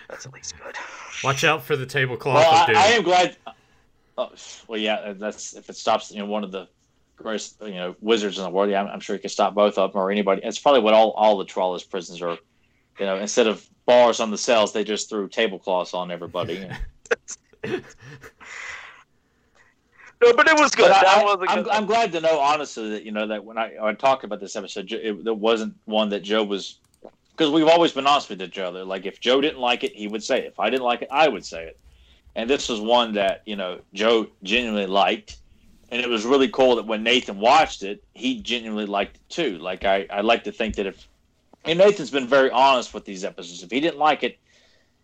that's at least good. Watch out for the tablecloth Well, of I, doom. I am glad. Oh, well, yeah, that's if it stops, you know, one of the greatest, you know, wizards in the world. Yeah, I'm, I'm sure he could stop both of them or anybody. It's probably what all all the Trawlers prisons are. You know, instead of bars on the cells, they just threw tablecloths on everybody. No, but it was good. But that I, was a I'm, good. I'm glad to know, honestly, that you know that when I, I talked about this episode, Jo- it, there wasn't one that Joe was because we've always been honest with each other. Like if Joe didn't like it, he would say it. If I didn't like it, I would say it. And this was one that you know Joe genuinely liked, and it was really cool that when Nathan watched it, he genuinely liked it too. Like I, I like to think that if and Nathan's been very honest with these episodes. If he didn't like it,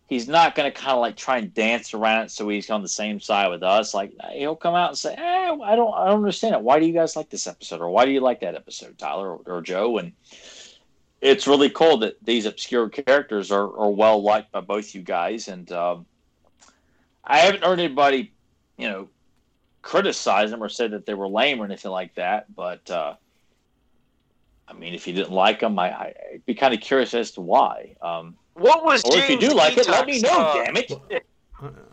he's not going to kind of like try and dance around it so he's on the same side with us. Like he'll come out and say, eh, "I don't, I don't understand it. Why do you guys like this episode, or why do you like that episode, Tyler or, or Joe?" And it's really cool that these obscure characters are, are well liked by both you guys. And um, I haven't heard anybody, you know, criticize them or say that they were lame or anything like that. But uh, I mean, if you didn't like them, I, I, I'd be kind of curious as to why. Um, what was or if you James do like it, let me know. uh, damn it!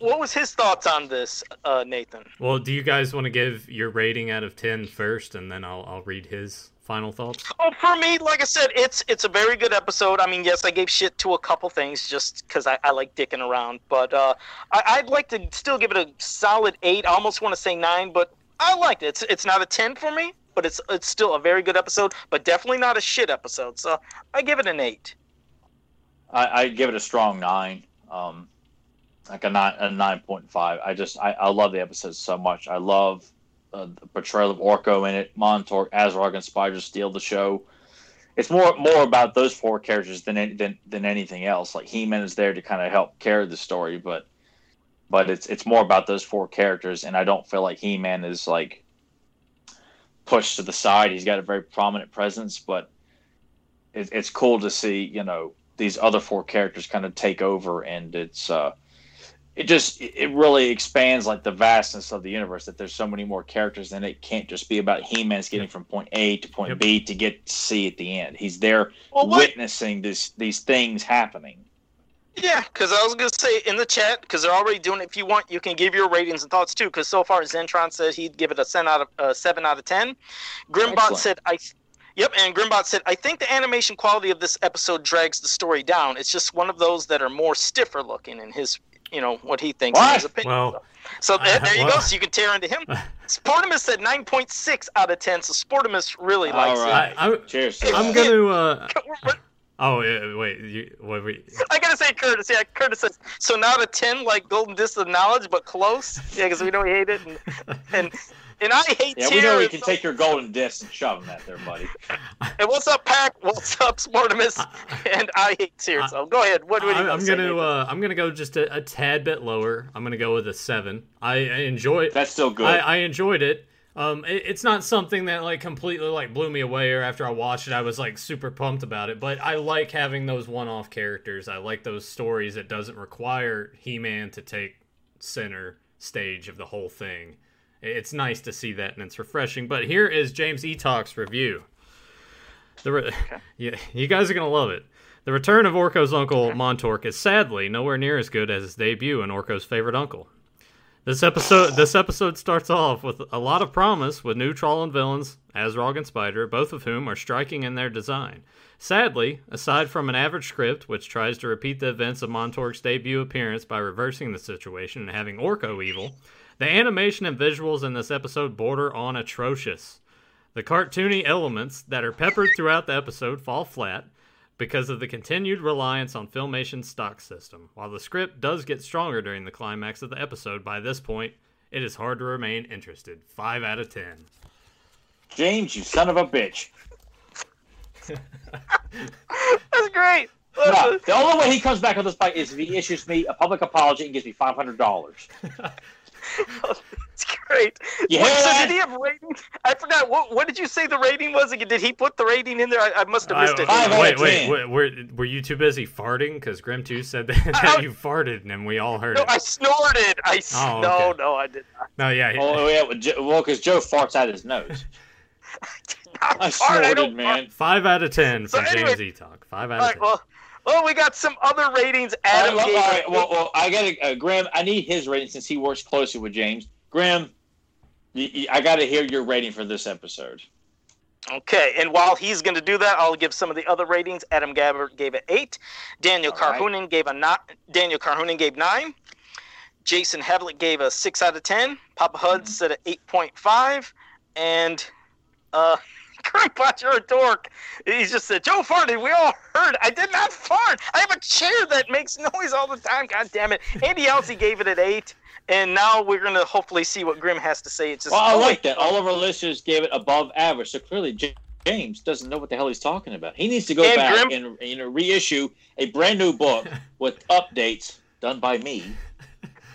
What was his thoughts on this, uh, Nathan? Well, do you guys want to give your rating out of 10 first, and then I'll, I'll read his final thoughts? Oh, for me, like I said, it's it's a very good episode. I mean, yes, I gave shit to a couple things just because I, I like dicking around, but uh, I, I'd like to still give it a solid eight. I almost want to say nine, but I liked it. It's it's not a ten for me, but it's it's still a very good episode, but definitely not a shit episode. So I give it an eight. I, I give it a strong nine, um, like a nine, a nine point five. I just, I, I love the episode so much. I love uh, the portrayal of Orko in it. Montork, Azrog, and Spydra steal the show. It's more more about those four characters than than than anything else. Like He-Man is there to kind of help carry the story, but but it's it's more about those four characters, and I don't feel like He-Man is like pushed to the side. He's got a very prominent presence, but it, it's cool to see you know these other four characters kind of take over, and it's uh, it just it really expands like the vastness of the universe. That there's so many more characters, and it can't just be about He-Man's getting from point A to point Yep. B to get C at the end. He's there Well, witnessing this these things happening. Yeah, because I was gonna say in the chat because they're already doing it. If you want, you can give your ratings and thoughts too. Because so far, Zentron said he'd give it a seven out of uh, seven out of ten. Grimbot Excellent. said I, Yep, and Grimbot said, I think the animation quality of this episode drags the story down. It's just one of those that are more stiffer looking in his, you know, what he thinks in What? his opinion. Well, so there, uh, there you well- go. So you can tear into him. Sportimus said 9.6 out of 10, so Sportimus really likes All it. right. I, I, Cheers. I'm gonna. Uh, What- oh, yeah, wait. You, wait, wait. I gotta say, Curtis. Yeah, Curtis says so. Now to ten, like golden disc of knowledge, but close. Yeah, because we know he hated and and and I hate. Yeah, we know tear, you can so- take your golden disc and shove them at there, buddy. And what's up, Pack? What's up, Sportimus? And I hate tears. So go ahead. What, what do you I, got I'm gonna. Nathan? Uh, I'm gonna go just a, a tad bit lower. I'm gonna go with a seven. I, I enjoy. That's still good. I, I enjoyed it. Um, it, it's not something that like completely like blew me away, or after I watched it, I was like super pumped about it. But I like having those one-off characters. I like those stories that doesn't require He-Man to take center stage of the whole thing. It's nice to see that, and it's refreshing. But here is James Eatock's review. The re- yeah, you guys are gonna love it. The return of Orko's uncle Montork is sadly nowhere near as good as his debut in Orko's favorite uncle. This episode this episode starts off with a lot of promise with new Trollan villains, Azrog and Spydra, both of whom are striking in their design. Sadly, aside from an average script which tries to repeat the events of Montork's debut appearance by reversing the situation and having Orko evil, the animation and visuals in this episode border on atrocious. The cartoony elements that are peppered throughout the episode fall flat because of the continued reliance on Filmation's stock system. While the script does get stronger during the climax of the episode, by this point, it is hard to remain interested. 5 out of 10. James, you son of a bitch. That's great. No, the only way he comes back on this fight is if he issues me a public apology and gives me $500. it's great. Yeah. Wait, so did he have rating? I forgot. What, what did you say the rating was again? Did he put the rating in there? I, I must have missed I, it. Wait, wait, wait, were, were you too busy farting? Because Grim Two said that, that you farted, and we all heard no, it. I snorted. I oh, okay. no, no, I did not. No, yeah. Oh, yeah. Well, because Joe farts out his nose. I, I snorted, man. Fart. Five out of ten so from anyway, James E. Talk. Five out of right, ten. Well, well, we got some other ratings. All right, Adam well, all right, well, well, I got to uh, Graham. I need his rating since he works closely with James. Graham, y- y- I got to hear your rating for this episode. Okay, and while he's going to do that, I'll give some of the other ratings. Adam Gabbard gave it eight. Daniel All right. Carhoonan gave a not. Daniel Carhoonan gave nine. Jason Havlick gave a six out of ten. Papa Hud Mhm. said an eight point five, and uh, Craig Bot, you're a dork. He just said Joe farted. We all heard. I did not fart. I have a chair that makes noise all the time. God damn it. Andy Elsey gave it an eight, and now we're going to hopefully see what Grim has to say. It's just Well, I oh, like that. All of our listeners gave it above average, so clearly James doesn't know what the hell he's talking about. He needs to go And back Grim- and you know reissue a brand new book with updates done by me,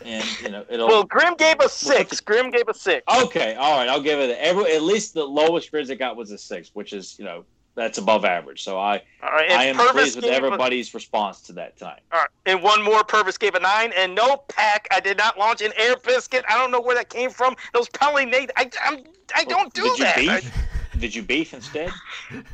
and you know it'll. Well, Grim gave a six. Grim gave a six. okay, all right, I'll give it. Every at least the lowest grades I got was a six, which is you know that's above average. So I right, I am Purvis pleased with gave a- everybody's response to that time. all right, and one more. Purvis gave a nine, and no pack. I did not launch an air biscuit. I don't know where that came from. Those made. I I'm, I don't do Did you that. I, beef? Did you beef instead?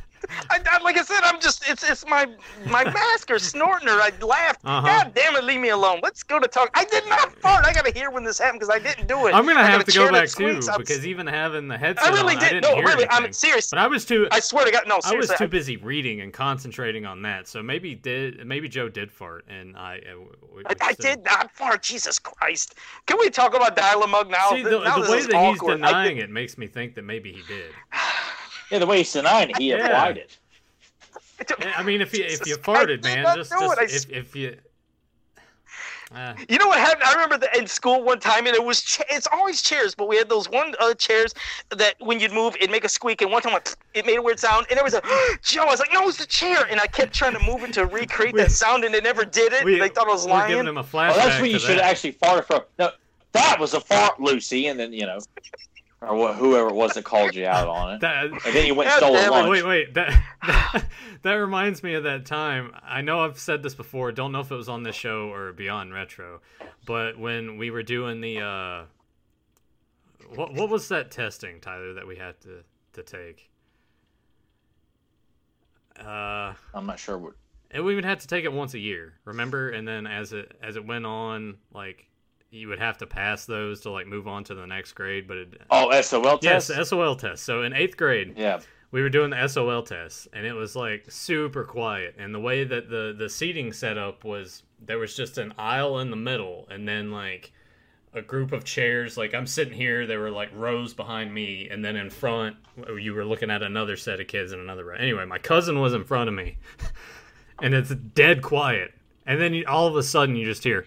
I, I- like I said, I'm just it's it's my my mask or snorting or I laughed. Uh-huh. God damn it, leave me alone. Let's go to talk. I did not fart. I gotta hear when this happened because I didn't do it. I'm gonna I have to go back too. Because even having the headset I really on, did. I didn't no, hear really. anything. I'm serious. But I was too I swear to God, no, I was seriously. too busy reading and concentrating on that. So maybe did maybe Joe did fart and I. Uh, I, did not fart. Jesus Christ. Can we talk about Dial-A-Mug now? See, the, now the way that he's awkward. I denying it makes me think that maybe he did. Yeah, the way he's denying it, he Yeah. applied it. Yeah, I mean, if you if Jesus, you farted, man, just, do just if if you. Uh, You know what happened? I remember that in school one time, and it was cha- it's always chairs, but we had those one uh, chairs that when you'd move, it'd make a squeak, and one time like, it made a weird sound, and there was a Joe. I was like, no, it's the chair, and I kept trying to move it to recreate We- that sound, and it never did it. we, they thought I was we're giving lying. him a flashback. Well, that's when you should that. actually fart from. No, that was a fart, Lucy, and then you know, or wh- whoever it was that called you out on it, That, and then you went and stole damn lunch. Wait, wait, that, that that reminds me of that time. I know I've said this before. Don't know if it was on this show or Beyond Retro, but when we were doing the uh, what what was that testing, Tyler, that we had to to take? Uh, I'm not sure what. and we even had to take it once a year. Remember? And then as it as it went on, like you would have to pass those to like move on to the next grade. But it, Oh, SOL test. yes. SOL test. So in eighth grade, yeah. we were doing the SOL test, and it was like super quiet. And the way that the the seating setup was, there was just an aisle in the middle, and then like a group of chairs. Like I'm sitting here, there were like rows behind me, and then in front, oh, you were looking at another set of kids in another row. Anyway, my cousin was in front of me, and it's dead quiet. And then you, all of a sudden, you just hear.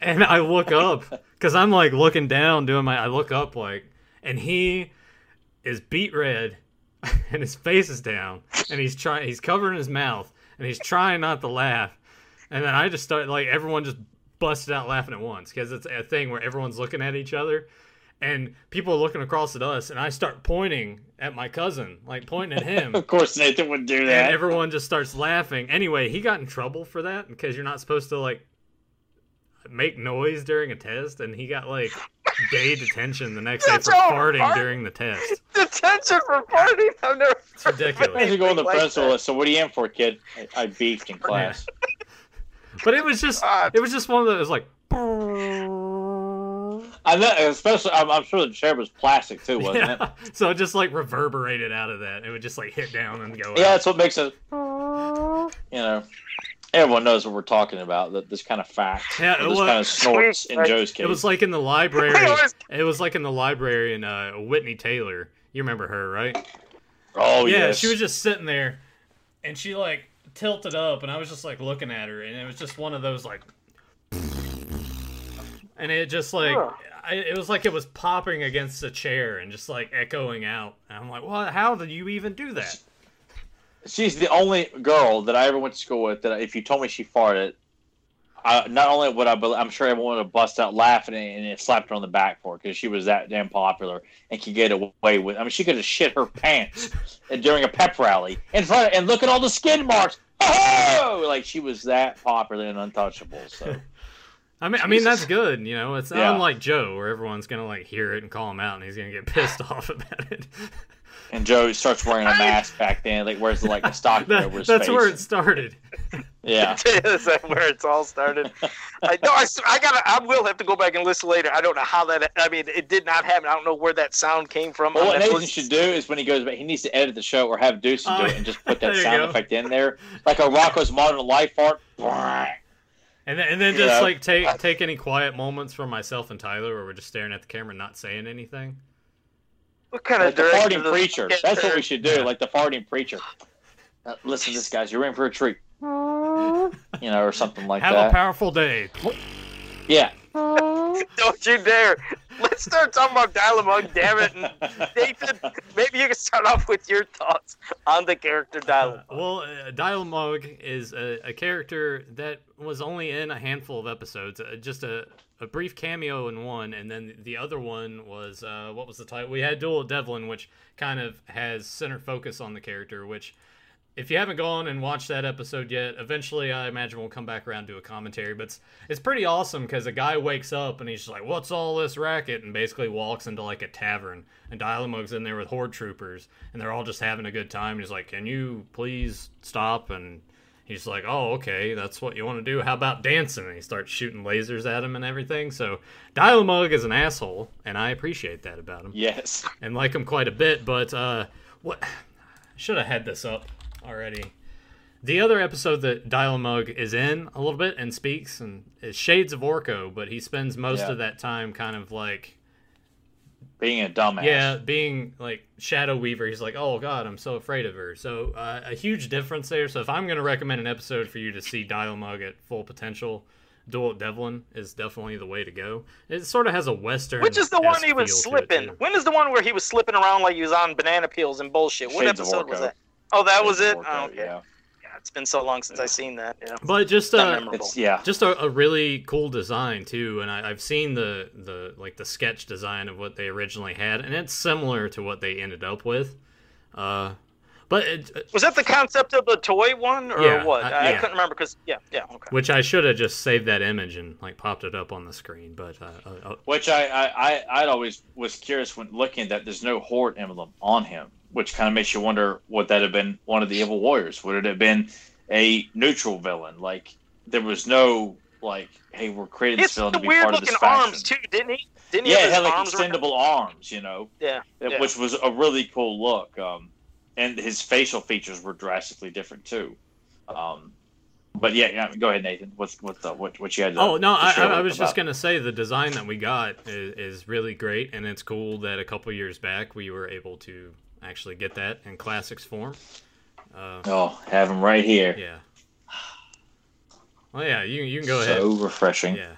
And I look up because I'm like looking down, doing my. I look up like, and he is beat red, and his face is down, and he's trying. He's covering his mouth, and he's trying not to laugh. And then I just start like everyone just busted out laughing at once because it's a thing where everyone's looking at each other, and people are looking across at us, and I start pointing at my cousin, like pointing at him. Of course, Nathan would do that. And everyone just starts laughing. Anyway, he got in trouble for that because you're not supposed to like make noise during a test, and he got like day detention the next day for all farting right. during the test. Detention for farting. I've never. It's ridiculous. Imagine going to the Like principal. that. So what are you in for, kid? I, I beefed in class. But it was just God. it was just one of those like I know, especially. I'm, I'm sure the chair was plastic too, wasn't it? So it just like reverberated out of that. It would just like hit down and go. Yeah, out. that's what makes it. You know, everyone knows what we're talking about. That this kind of fact. Yeah, this was- kind of snorts in Joe's case. It was like in the library. It was like in the library in uh, Whitney Taylor. You remember her, right? oh yeah, yes. she was just sitting there, and she like tilted up, and I was just like looking at her, and it was just one of those like, and it just like, Huh. I, it was like it was popping against a chair and just like echoing out. And I'm like, what? How did you even do that? She's the only girl that I ever went to school with that if you told me she farted, I, not only would I, I'm sure everyone would have bust out laughing and it slapped her on the back for it because she was that damn popular and could get away with. I mean, she could have shit her pants during a pep rally in front of, and look at all the skin marks. Oh, like she was that popular and untouchable. So I mean, I mean that's good. You know, it's Yeah. unlike Joe, where everyone's gonna like hear it and call him out, and he's gonna get pissed off about it. And Joe starts wearing a mask back then, like wears like a stocking That- over his that's face. where it started. Yeah, Is that where it's all started? I know. I, s- I gotta. I will have to go back and listen later. I don't know how that. I mean, it did not happen. I don't know where that sound came from. Well, on what Nathan should do is when he goes back, he needs to edit the show or have Deuce Oh, do it and just put that sound effect in there, like a Rocko's Modern Life art. And then, and then just know? like take take any quiet moments from myself and Tyler, where we're just staring at the camera, and not saying anything. What kind Like of the director farting does- preacher. That's what we should do. Like the farting preacher. Uh, listen to this, guys. You're in for a treat. You know, or something like Have that. Have a powerful day. yeah. Don't you dare! Let's start talking about Dial-A-Mug, damn it! And Nathan, maybe you can start off with your thoughts on the character Uh, Dial-A-Mug. well, uh, Dial-Mug is a, a character that was only in a handful of episodes, uh, just a, a brief cameo in one, and then the other one was uh, what was the title? We had Duel of Devlin, which kind of has center focus on the character. Which, if you haven't gone and watched that episode yet, eventually I imagine we'll come back around to a commentary. But it's, it's pretty awesome because a guy wakes up and he's just like, "What's all this racket?" and basically walks into like a tavern, and Dial-Mug's in there with horde troopers, and they're all just having a good time. And he's like, "Can you please stop?" and he's like, "Oh, okay, that's what you want to do. How about dancing?" And he starts shooting lasers at him and everything. So Dial-Mug is an asshole, and I appreciate that about him Yes. and like him quite a bit. But uh, what should have had this up already. The other episode that Dial-Mug is in a little bit and speaks and is Shades of Orko, but he spends most Yeah. of that time kind of like Being a dumbass. yeah, being like Shadow Weaver, he's like, oh god, I'm so afraid of her. So uh, a huge difference there. So if I'm gonna recommend an episode for you to see Dial Mug at full potential, Duel at Devlin is definitely the way to go. It sort of has a western. Which is the one he was slipping? When is the one where he was slipping around like he was on banana peels and bullshit? What Shades episode was that? Oh, that was it. Orko, Oh, okay. Yeah. Yeah, it's been so long since I've seen that. Yeah. But just Not uh. It's yeah. just a, a really cool design too and I, i've seen the the like the sketch design of what they originally had and it's similar to what they ended up with uh but it, Was that the concept of the toy one or Yeah, what? uh, I, I yeah. couldn't remember because yeah, yeah, okay. which i should have just saved that image and like popped it up on the screen but uh, uh, uh, Which I, I, I I'd always was curious when looking at that. There's no horde emblem on him, which kind of makes you wonder would that have been one of the evil warriors? Would it have been a neutral villain? Like there was no like, hey, we're creating this It's villain the to be part of this looking faction. arms too, didn't he? Didn't he yeah, have it had like arms around- extendable arms, you know, Yeah, yeah. which was a really cool look. Um, and his facial features were drastically different too. Um, but yeah, yeah, go ahead, Nathan. What's what the what what you had? To, Oh no, to I, I, I was about- just gonna say the design that we got is, is really great, and it's cool that a couple years back we were able to actually get that in classics form. Uh, Oh, have him right here. yeah. Well, yeah, you you can go ahead. so refreshing. Yeah.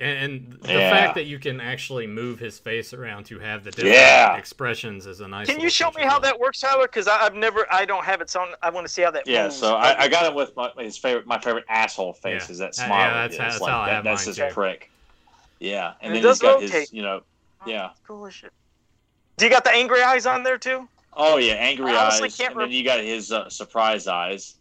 And, and the Yeah. fact that you can actually move his face around to have the different Yeah. expressions is a nice. Can you show me how that works, Tyler? Because I've never, I don't have it, so I want to see how that. Works. Yeah, moves. so I, I got it with my, his favorite, my favorite asshole face Yeah. is that Uh, yeah, that's he how- is. that's like, how I that- have That's mine, his too. prick. Yeah, and, And it then does he's got rotate. his, you know, yeah. Cool as shit. Do you got the angry eyes on there too? Oh yeah, angry eyes, and then you got his uh, surprise eyes.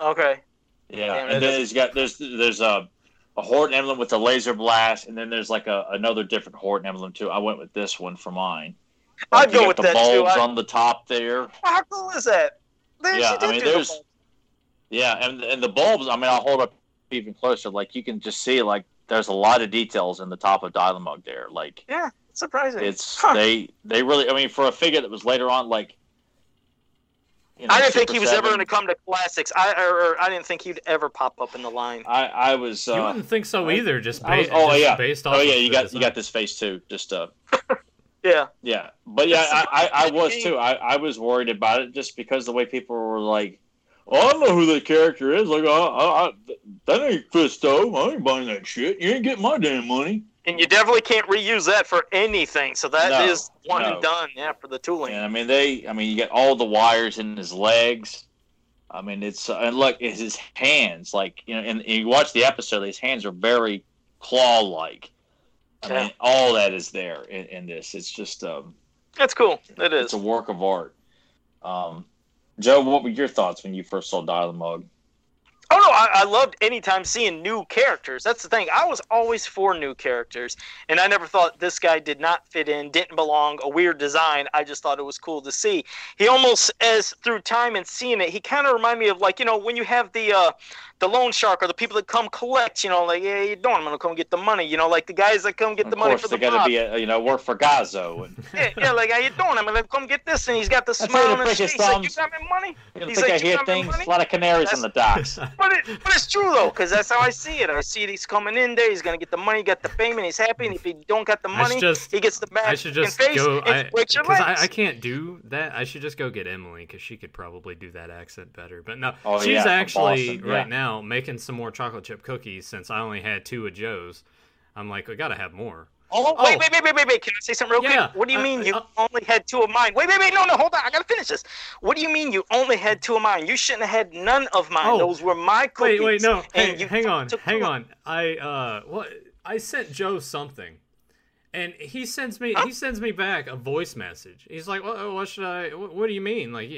Okay. Yeah, Damn, and then he's got there's there's a a Horton emblem with a laser blast, and then there's like a another different Horton emblem too. I went with this one for mine. I'd go with the that, too. bulbs I- on the top there. How cool is that? Yeah, I mean, do the there's- Yeah, and and the bulbs. I mean, I'll hold up even closer. Like you can just see like there's a lot of details in the top of Dialog there. Like Yeah, surprising. it's Huh. they they really. I mean, for a figure that was later on like. You know, I didn't think he was ever going to come to classics. I or, or I didn't think he'd ever pop up in the line. I I was. Uh, You wouldn't think so I- either, just, I was- oh, just yeah. based off. oh yeah, you got design. you got this face too. Just uh. Yeah. Yeah, but yeah, I, I, I was too. I, I was worried about it just because the way people were like, "Oh, I don't know who that character is." Like, oh, I, I, that ain't Fisto. I ain't buying that shit. You ain't getting my damn money. And you definitely can't reuse that for anything. So that is No, one no. and done. Yeah, for the tooling. And I mean, they. I mean, you got all the wires in his legs. I mean, it's uh, and look, it's his hands. Like you know, and, and you watch the episode. His hands are very claw-like. I mean, all that is there in, in this. It's just um, That's cool. It is. it's a work of art. Um, Joe, what were your thoughts when you first saw Dial-A-Mug? Oh no, I, I loved anytime seeing new characters. That's the thing. I was always for new characters, and I never thought this guy did not fit in, didn't belong, a weird design. I just thought it was cool to see. He almost, as through time and seeing it, he kind of reminded me of like you know when you have the uh, the loan shark or the people that come collect. You know, like yeah, you doing? I'm gonna come get the money. You know, like the guys that come get Of the money course, for they the got to mob. be a, uh, you know work for Gazo and yeah, yeah, like how you doing? I'm gonna come get this, and he's got the smile it, on his face. He's like, you got me money? you He's think like, I "You hear got me things. money?" A lot of canaries in the docks. But it, but it's true though, because that's how I see it. I see it. He's coming in there. He's gonna get the money, get the payment. he's happy. And if he don't get the money, just- he gets the back I should in just face go. I, your legs. I, I can't do that. I should just go get Emily because she could probably do that accent better. But no, Oh, she's yeah, actually Boston, yeah. right now making some more chocolate chip cookies since I only had two of Joe's. I'm like, we gotta have more. Oh, Oh. wait, wait, wait, wait, wait, wait. Can I say something real Yeah, quick? What do you uh, mean you uh, only had two of mine? Wait, wait, wait. No, no, hold on. I gotta finish this. What do you mean you only had two of mine? You shouldn't have had none of mine. Oh. Those were my cookies. Wait, wait, no. Hey, hang on, hang on. I uh, what? I sent Joe something, and he sends me he sends me back a voice message. He's like, "What, what should I? What, what do you mean? Like,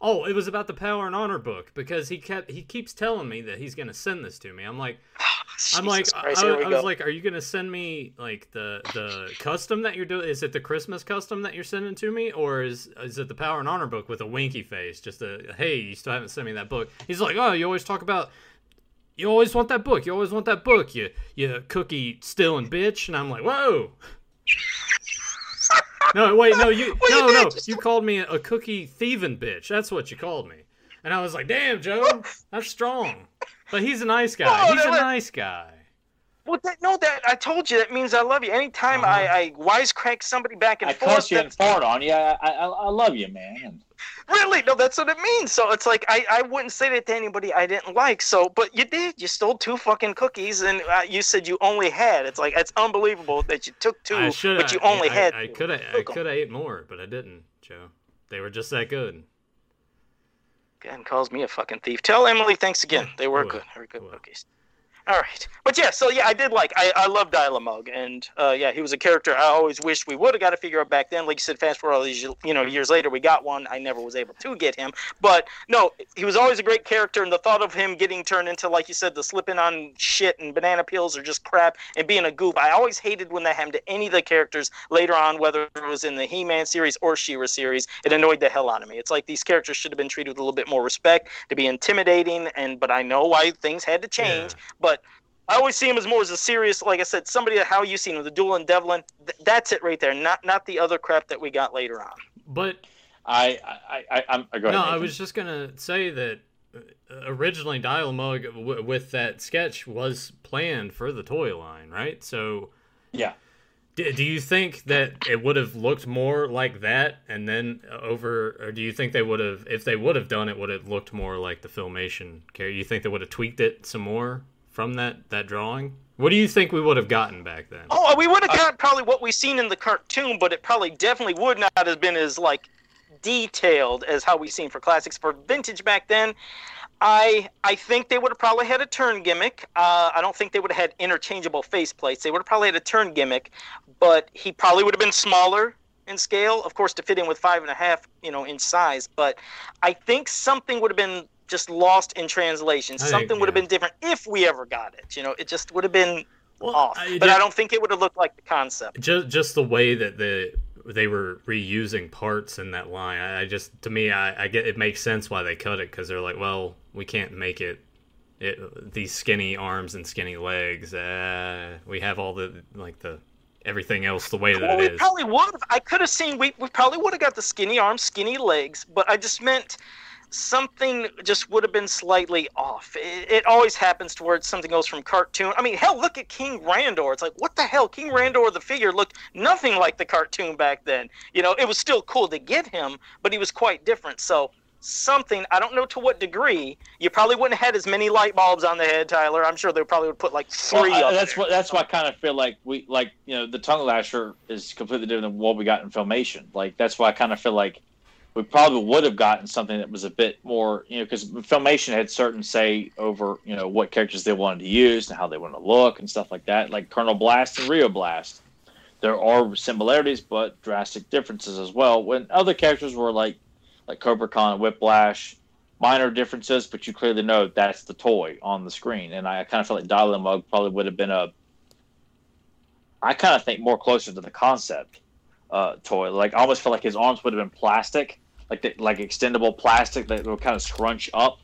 oh, it was about the Power and Honor book because he kept he keeps telling me that he's gonna send this to me. I'm like, I'm like, I, Christ, I- I was like, are you gonna send me like the the custom that you're doing? Is it the Christmas custom that you're sending to me, or is is it the Power and Honor book with a winky face? Just a hey, you still haven't sent me that book. He's like, oh, you always talk about. You always want that book. You always want that book. You you cookie stealing bitch. And I'm like, whoa. No, wait, no, you What do you no, mean? no. You called me a cookie thieving bitch. That's what you called me. And I was like, damn, Joe, that's strong. But he's a nice guy. Oh, He's a that was- nice guy. Well, that, no, that I told you that means I love you. Anytime Uh-huh. I, I wisecrack somebody back and I forth, cuss you and fart on you. I, I, I love you, man. really no, that's what it means. So it's like I, I wouldn't say that to anybody I didn't like. So, but you did. You stole two fucking cookies, and uh, you said you only had. It's like it's unbelievable that you took two, but you only I, had. I could have. I could have ate more, but I didn't, Joe. They were just that good. Again, calls me a fucking thief. Tell Emily thanks again. They were good. Very good will. cookies. All right, but yeah, so yeah, I did like I I love Dial-A-Mug, and uh, yeah, he was a character I always wished we would have got to figure out back then. Like you said, fast forward all these you know years later, we got one. I never was able to get him, but no, he was always a great character, and the thought of him getting turned into like you said, the slipping on shit and banana peels or just crap and being a goof. I always hated when that happened to any of the characters later on, whether it was in the He-Man series or She-Ra series. It annoyed the hell out of me. It's like these characters should have been treated with a little bit more respect, to be intimidating, and but I know why things had to change, but I always see him as more as a serious, like I said, somebody how you seen him, the duel in Devlin. Th- that's it right there. Not not the other crap that we got later on. But I, I, I, I'm. Go ahead, no, I was just gonna say that uh, originally Dial-A-Mug w- with that sketch was planned for the toy line, right? So Yeah. D- do you think that it would have looked more like that and then over or do you think they would have if they would have done it would have looked more like the filmation character you think they would have tweaked it some more from that that drawing what do you think we would have gotten back then Oh, we would have got probably what we've seen in the cartoon, but it probably definitely would not have been as like detailed as how we've seen for classics. For vintage back then, I I think they would have probably had a turn gimmick. Uh, I don't think they would have had interchangeable faceplates. They would have probably had a turn gimmick, but he probably would have been smaller in scale, of course, to fit in with five and a half, you know, in size. But I think something would have been just lost in translation. I think, Something would have yeah. been different if we ever got it. You know, it just would have been Well, off. I- but I don't think it would have looked like the concept. just just the way that the they were reusing parts in that line i, I just to me I, I get it makes sense why they cut it because they're like well we can't make it it, these skinny arms and skinny legs. Uh, we have all the like the everything else the way that Well, it we is. probably would have. I could have seen. We, we probably would have got the skinny arms, skinny legs, but I just meant something just would have been slightly off. It, it always happens towards something goes from cartoon. I mean, hell, look at King Randor. It's like, what the hell? King Randor, the figure, looked nothing like the cartoon back then. You know, it was still cool to get him, but he was quite different. So something I don't know to what degree. You probably wouldn't have had as many light bulbs on the head, Tyler. I'm sure they probably would put like three. Well, that's there. what that's why I kind of feel like we like you know the tongue lasher is completely different than what we got in filmation. Like that's why I kind of feel like we probably would have gotten something that was a bit more you know because filmation had certain say over you know what characters they wanted to use and how they wanted to look and stuff like that. Like Colonel Blast and Rio Blast, there are similarities but drastic differences as well. When other characters were like like Cobra Khan Whiplash minor differences, but you clearly know that's the toy on the screen. And I kind of feel like Dial Mug probably would have been a, I kind of think more closer to the concept uh, toy. Like I almost feel like his arms would have been plastic, like the, like extendable plastic that would kind of scrunch up.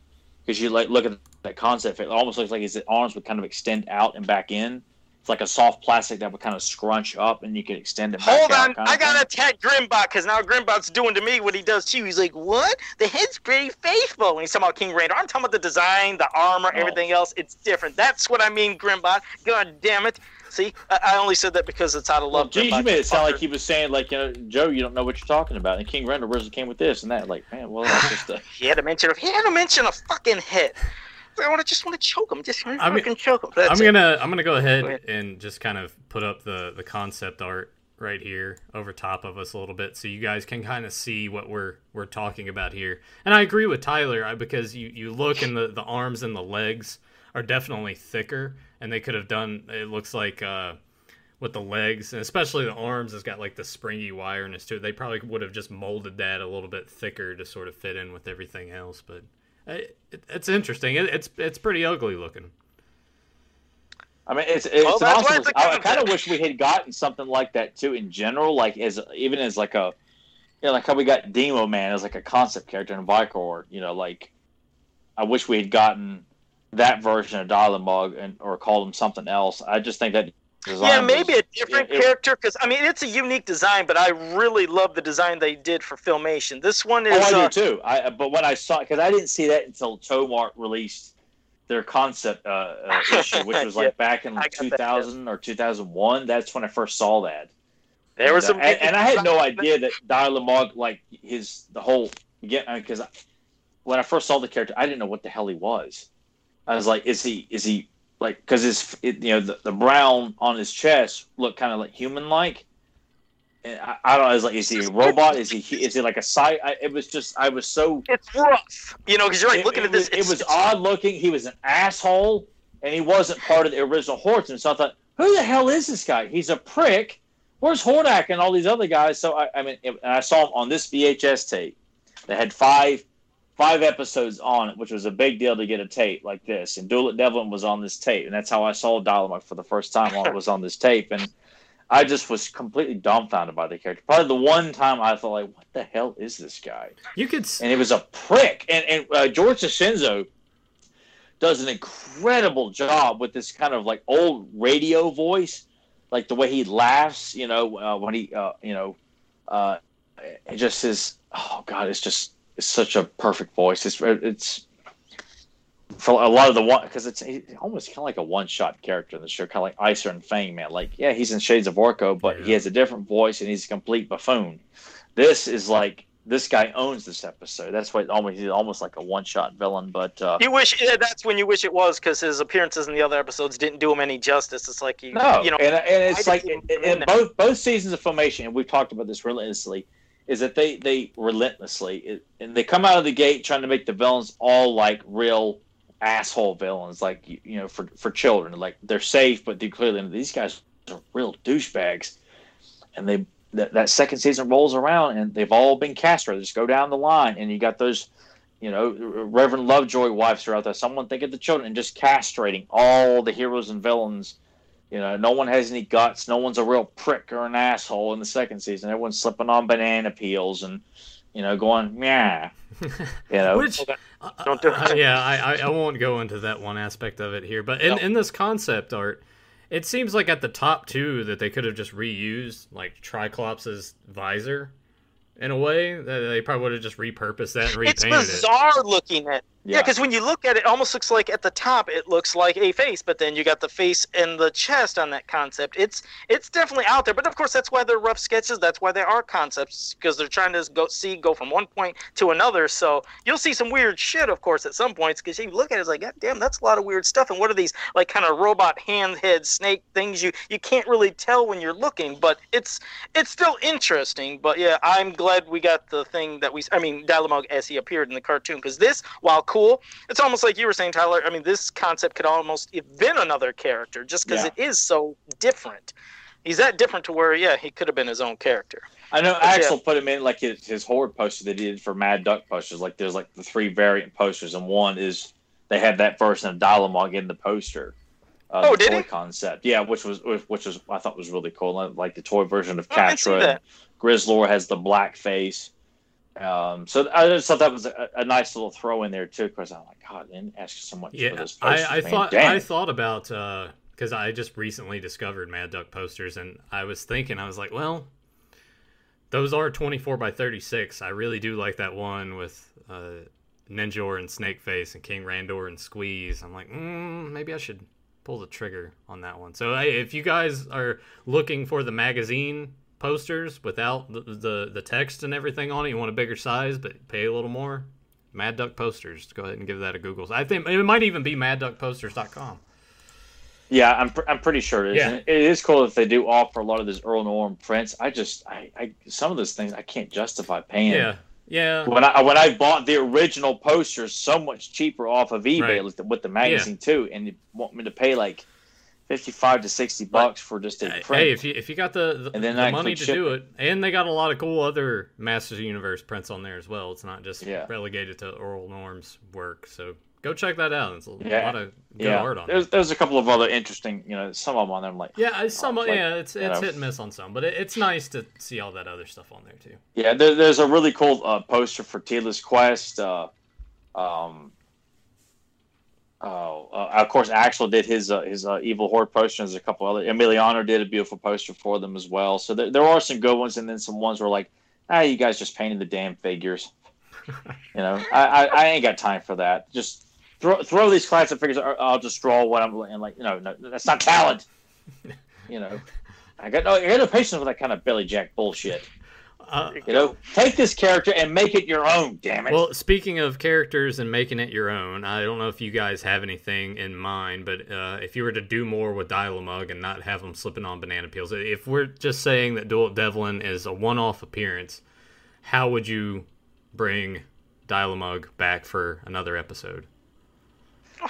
Because you like look at that concept, it almost looks like his arms would kind of extend out and back in. It's like a soft plastic that would kind of scrunch up, and you could extend it. Hold on, I gotta attack Grimbot because now Grimbot's doing to me what he does to you. He's like, "What? The head's pretty faithful." When he's talking about King Randor, I'm talking about the design, the armor, Oh. everything else. It's different. That's what I mean, Grimbot. God damn it! See, I, I only said that because it's out of Well, love. geez, you made it sound like he was saying, like, you know, Joe, you don't know what you're talking about. And King Randor originally came with this and that. Like, man, well, that's just a. He had to mention. He had to mention a fucking head. I want to just want to choke him. Just I to mean, fucking choke him. That's I'm it. gonna I'm gonna go ahead, Go and just kind of put up the the concept art right here over top of us a little bit, so you guys can kind of see what we're we're talking about here. And I agree with Tyler I, because you you look in the the arms and the legs are definitely thicker, and they could have done. It looks like. uh with the legs and especially the arms it's got like the springy wireness to it they probably would have just molded that a little bit thicker to sort of fit in with everything else but uh, it, it's interesting it, it's it's pretty ugly looking I mean, it's it's Well, an that's why awesome. it's a I, I kind of wish we had gotten something like that too in general, like as even as like a, you know, like how we got Demo Man as like a concept character in Vicor. You know, like I wish we had gotten that version of Dial-A-Mug and or called him something else. I just think that Yeah, maybe was- a different it- character because I mean it's a unique design, but I really love the design they did for Filmation. This one is Oh, I uh, do too. I but when I saw because I didn't see that until Tomart released their concept uh, uh, issue, which was like back in I got that, two thousand or two thousand one. That's when I first saw that. there was and, some uh, and, and I had no idea that Dial-A-Mug like his the whole get because when I first saw the character, I didn't know what the hell he was. I was like, is he is he like because his it, you know the, the brown on his chest looked kind of like human like. I, I don't know. Is like is he a robot? Is he is he like a side? It was just I was so It's rough, you know, because you're like it, looking it at this. was, it was odd looking. He was an asshole, and he wasn't part of the original Horton. So I thought, who the hell is this guy? He's a prick. Where's Hordak and all these other guys? So I, I mean, I saw him on this VHS tape. They had five five episodes on it, which was a big deal to get a tape like this. And Duel at Devlin was on this tape, and that's how I saw Dial-A-Mug for the first time. while it was on this tape, and I just was completely dumbfounded by the character. Probably the one time I thought, like, what the hell is this guy? you could and it was a prick. And and uh, George DiCenzo, does an incredible job with this kind of like old radio voice, like the way he laughs. You know, uh, when he, uh, you know, uh, it just is. Oh God, it's just it's such a perfect voice. It's it's for a lot of the one because it's almost kind of like a one shot character in the show, kind of like Icer and Fang Man. Like, yeah, he's in Shades of Orko, but yeah. he has a different voice and he's a complete buffoon. This is like this guy owns this episode. That's why almost he's almost like a one shot villain. But uh, you wish yeah, that's when you wish it was because his appearances in the other episodes didn't do him any justice. It's like you, no, you know, and, and it's like in, in both both seasons of Filmation, and we've talked about this relentlessly is that they they relentlessly and they come out of the gate trying to make the villains all like real asshole villains, like you know for for children. Like they're safe, but they clearly these guys are real douchebags, and they that, that second season rolls around and they've all been cast. castrated. Just go down the line, and you got those. You know, Reverend Lovejoy wives are out there. Someone think of the children and just castrating all the heroes and villains you know, no one has any guts. No one's a real prick or an asshole in the second season. Everyone's slipping on banana peels and, you know, going yeah. You know, which uh, don't do uh, yeah, I, I won't go into that one aspect of it here, but in, no. in this concept art, it seems like at the top two that they could have just reused like Triclops's visor in a way that they probably would have just repurposed that and repainted it. It's bizarre it. looking at yeah, because yeah, when you look at it, it almost looks like at the top it looks like a face, but then you got the face and the chest on that concept. It's it's definitely out there, but of course that's why they're rough sketches. That's why they are concepts because they're trying to go see go from one point to another. So you'll see some weird shit, of course, at some points because you look at it, it's like, God damn, that's a lot of weird stuff. And what are these like kind of robot hand head snake things? You you can't really tell when you're looking, but it's it's still interesting. But yeah, I'm glad we got the thing that we. I mean, Dial-A-Mug as he appeared in the cartoon because this, while cool cool. It's almost like you were saying, Tyler. I mean, this concept could almost have been another character just because yeah. it is so different. He's that different to where, yeah, he could have been his own character. I know but Axel yeah. put him in like his, his horde poster that he did for Mad Duck posters. Like there's like the three variant posters, and one is they had that version of Dial-A-Mug in the poster. Uh, oh, the did toy he? concept, yeah, which was which was I thought was really cool. Like the toy version of Catra. Grizzlor has the black face. Um, so I just thought that was a, a, nice little throw in there too, because I'm like, God, didn't ask so much yeah, for this. Poster, I, I thought Damn. I thought about because uh, I just recently discovered Mad Duck posters, and I was thinking, I was like, well, those are 24 by 36. I really do like that one with uh, Ninjor and Snakeface and King Randor and Sqweeze. I'm like, mm, maybe I should pull the trigger on that one. So hey, if you guys are looking for the magazine posters without the, the, the text and everything on it. You want a bigger size, but pay a little more. Mad Duck Posters. Go ahead and give that a Google. I think it might even be madduckposters.com. Yeah, I'm, pr- I'm pretty sure it is. Yeah. it is cool if they do offer a lot of these Earl Norem prints. I just, I, I, some of those things I can't justify paying. Yeah, yeah. When I when I bought the original posters so much cheaper off of eBay right. with the magazine yeah. too, and you want me to pay like 55 to 60 bucks for just a print. Hey, if you if you got the, the, and then the money to do it, and they got a lot of cool other Masters of Universe prints on there as well. It's not just yeah. relegated to Earl Norem's work. So go check that out. It's a yeah. lot of good yeah. art on there's, There's a couple of other interesting, you know, some of them on there. I'm like, yeah, some, oh, like, yeah, it's it's hit and miss on some, but it, it's nice to see all that other stuff on there too. Yeah, there, there's a really cool uh, poster for Teela's Quest. Uh, um, Oh, uh, of course, Axel did his uh, his uh, Evil Horde poster. There's a couple other. Emiliano did a beautiful poster for them as well. So there, there are some good ones, and then some ones where like, ah, you guys just painted the damn figures. you know, I, I, I, ain't got time for that. Just throw throw these classic figures. I'll just draw what I'm and like, you know, no, that's not talent. you know, I got no, I got no patience with that kind of Billy Jack bullshit. Uh, you know, take this character and make it your own. Damn it. Well, speaking of characters and making it your own, I don't know if you guys have anything in mind, but uh, if you were to do more with Dial-a-Mug and not have them slipping on banana peels, if we're just saying that Dual Devlin is a one-off appearance, how would you bring Dial-a-Mug back for another episode?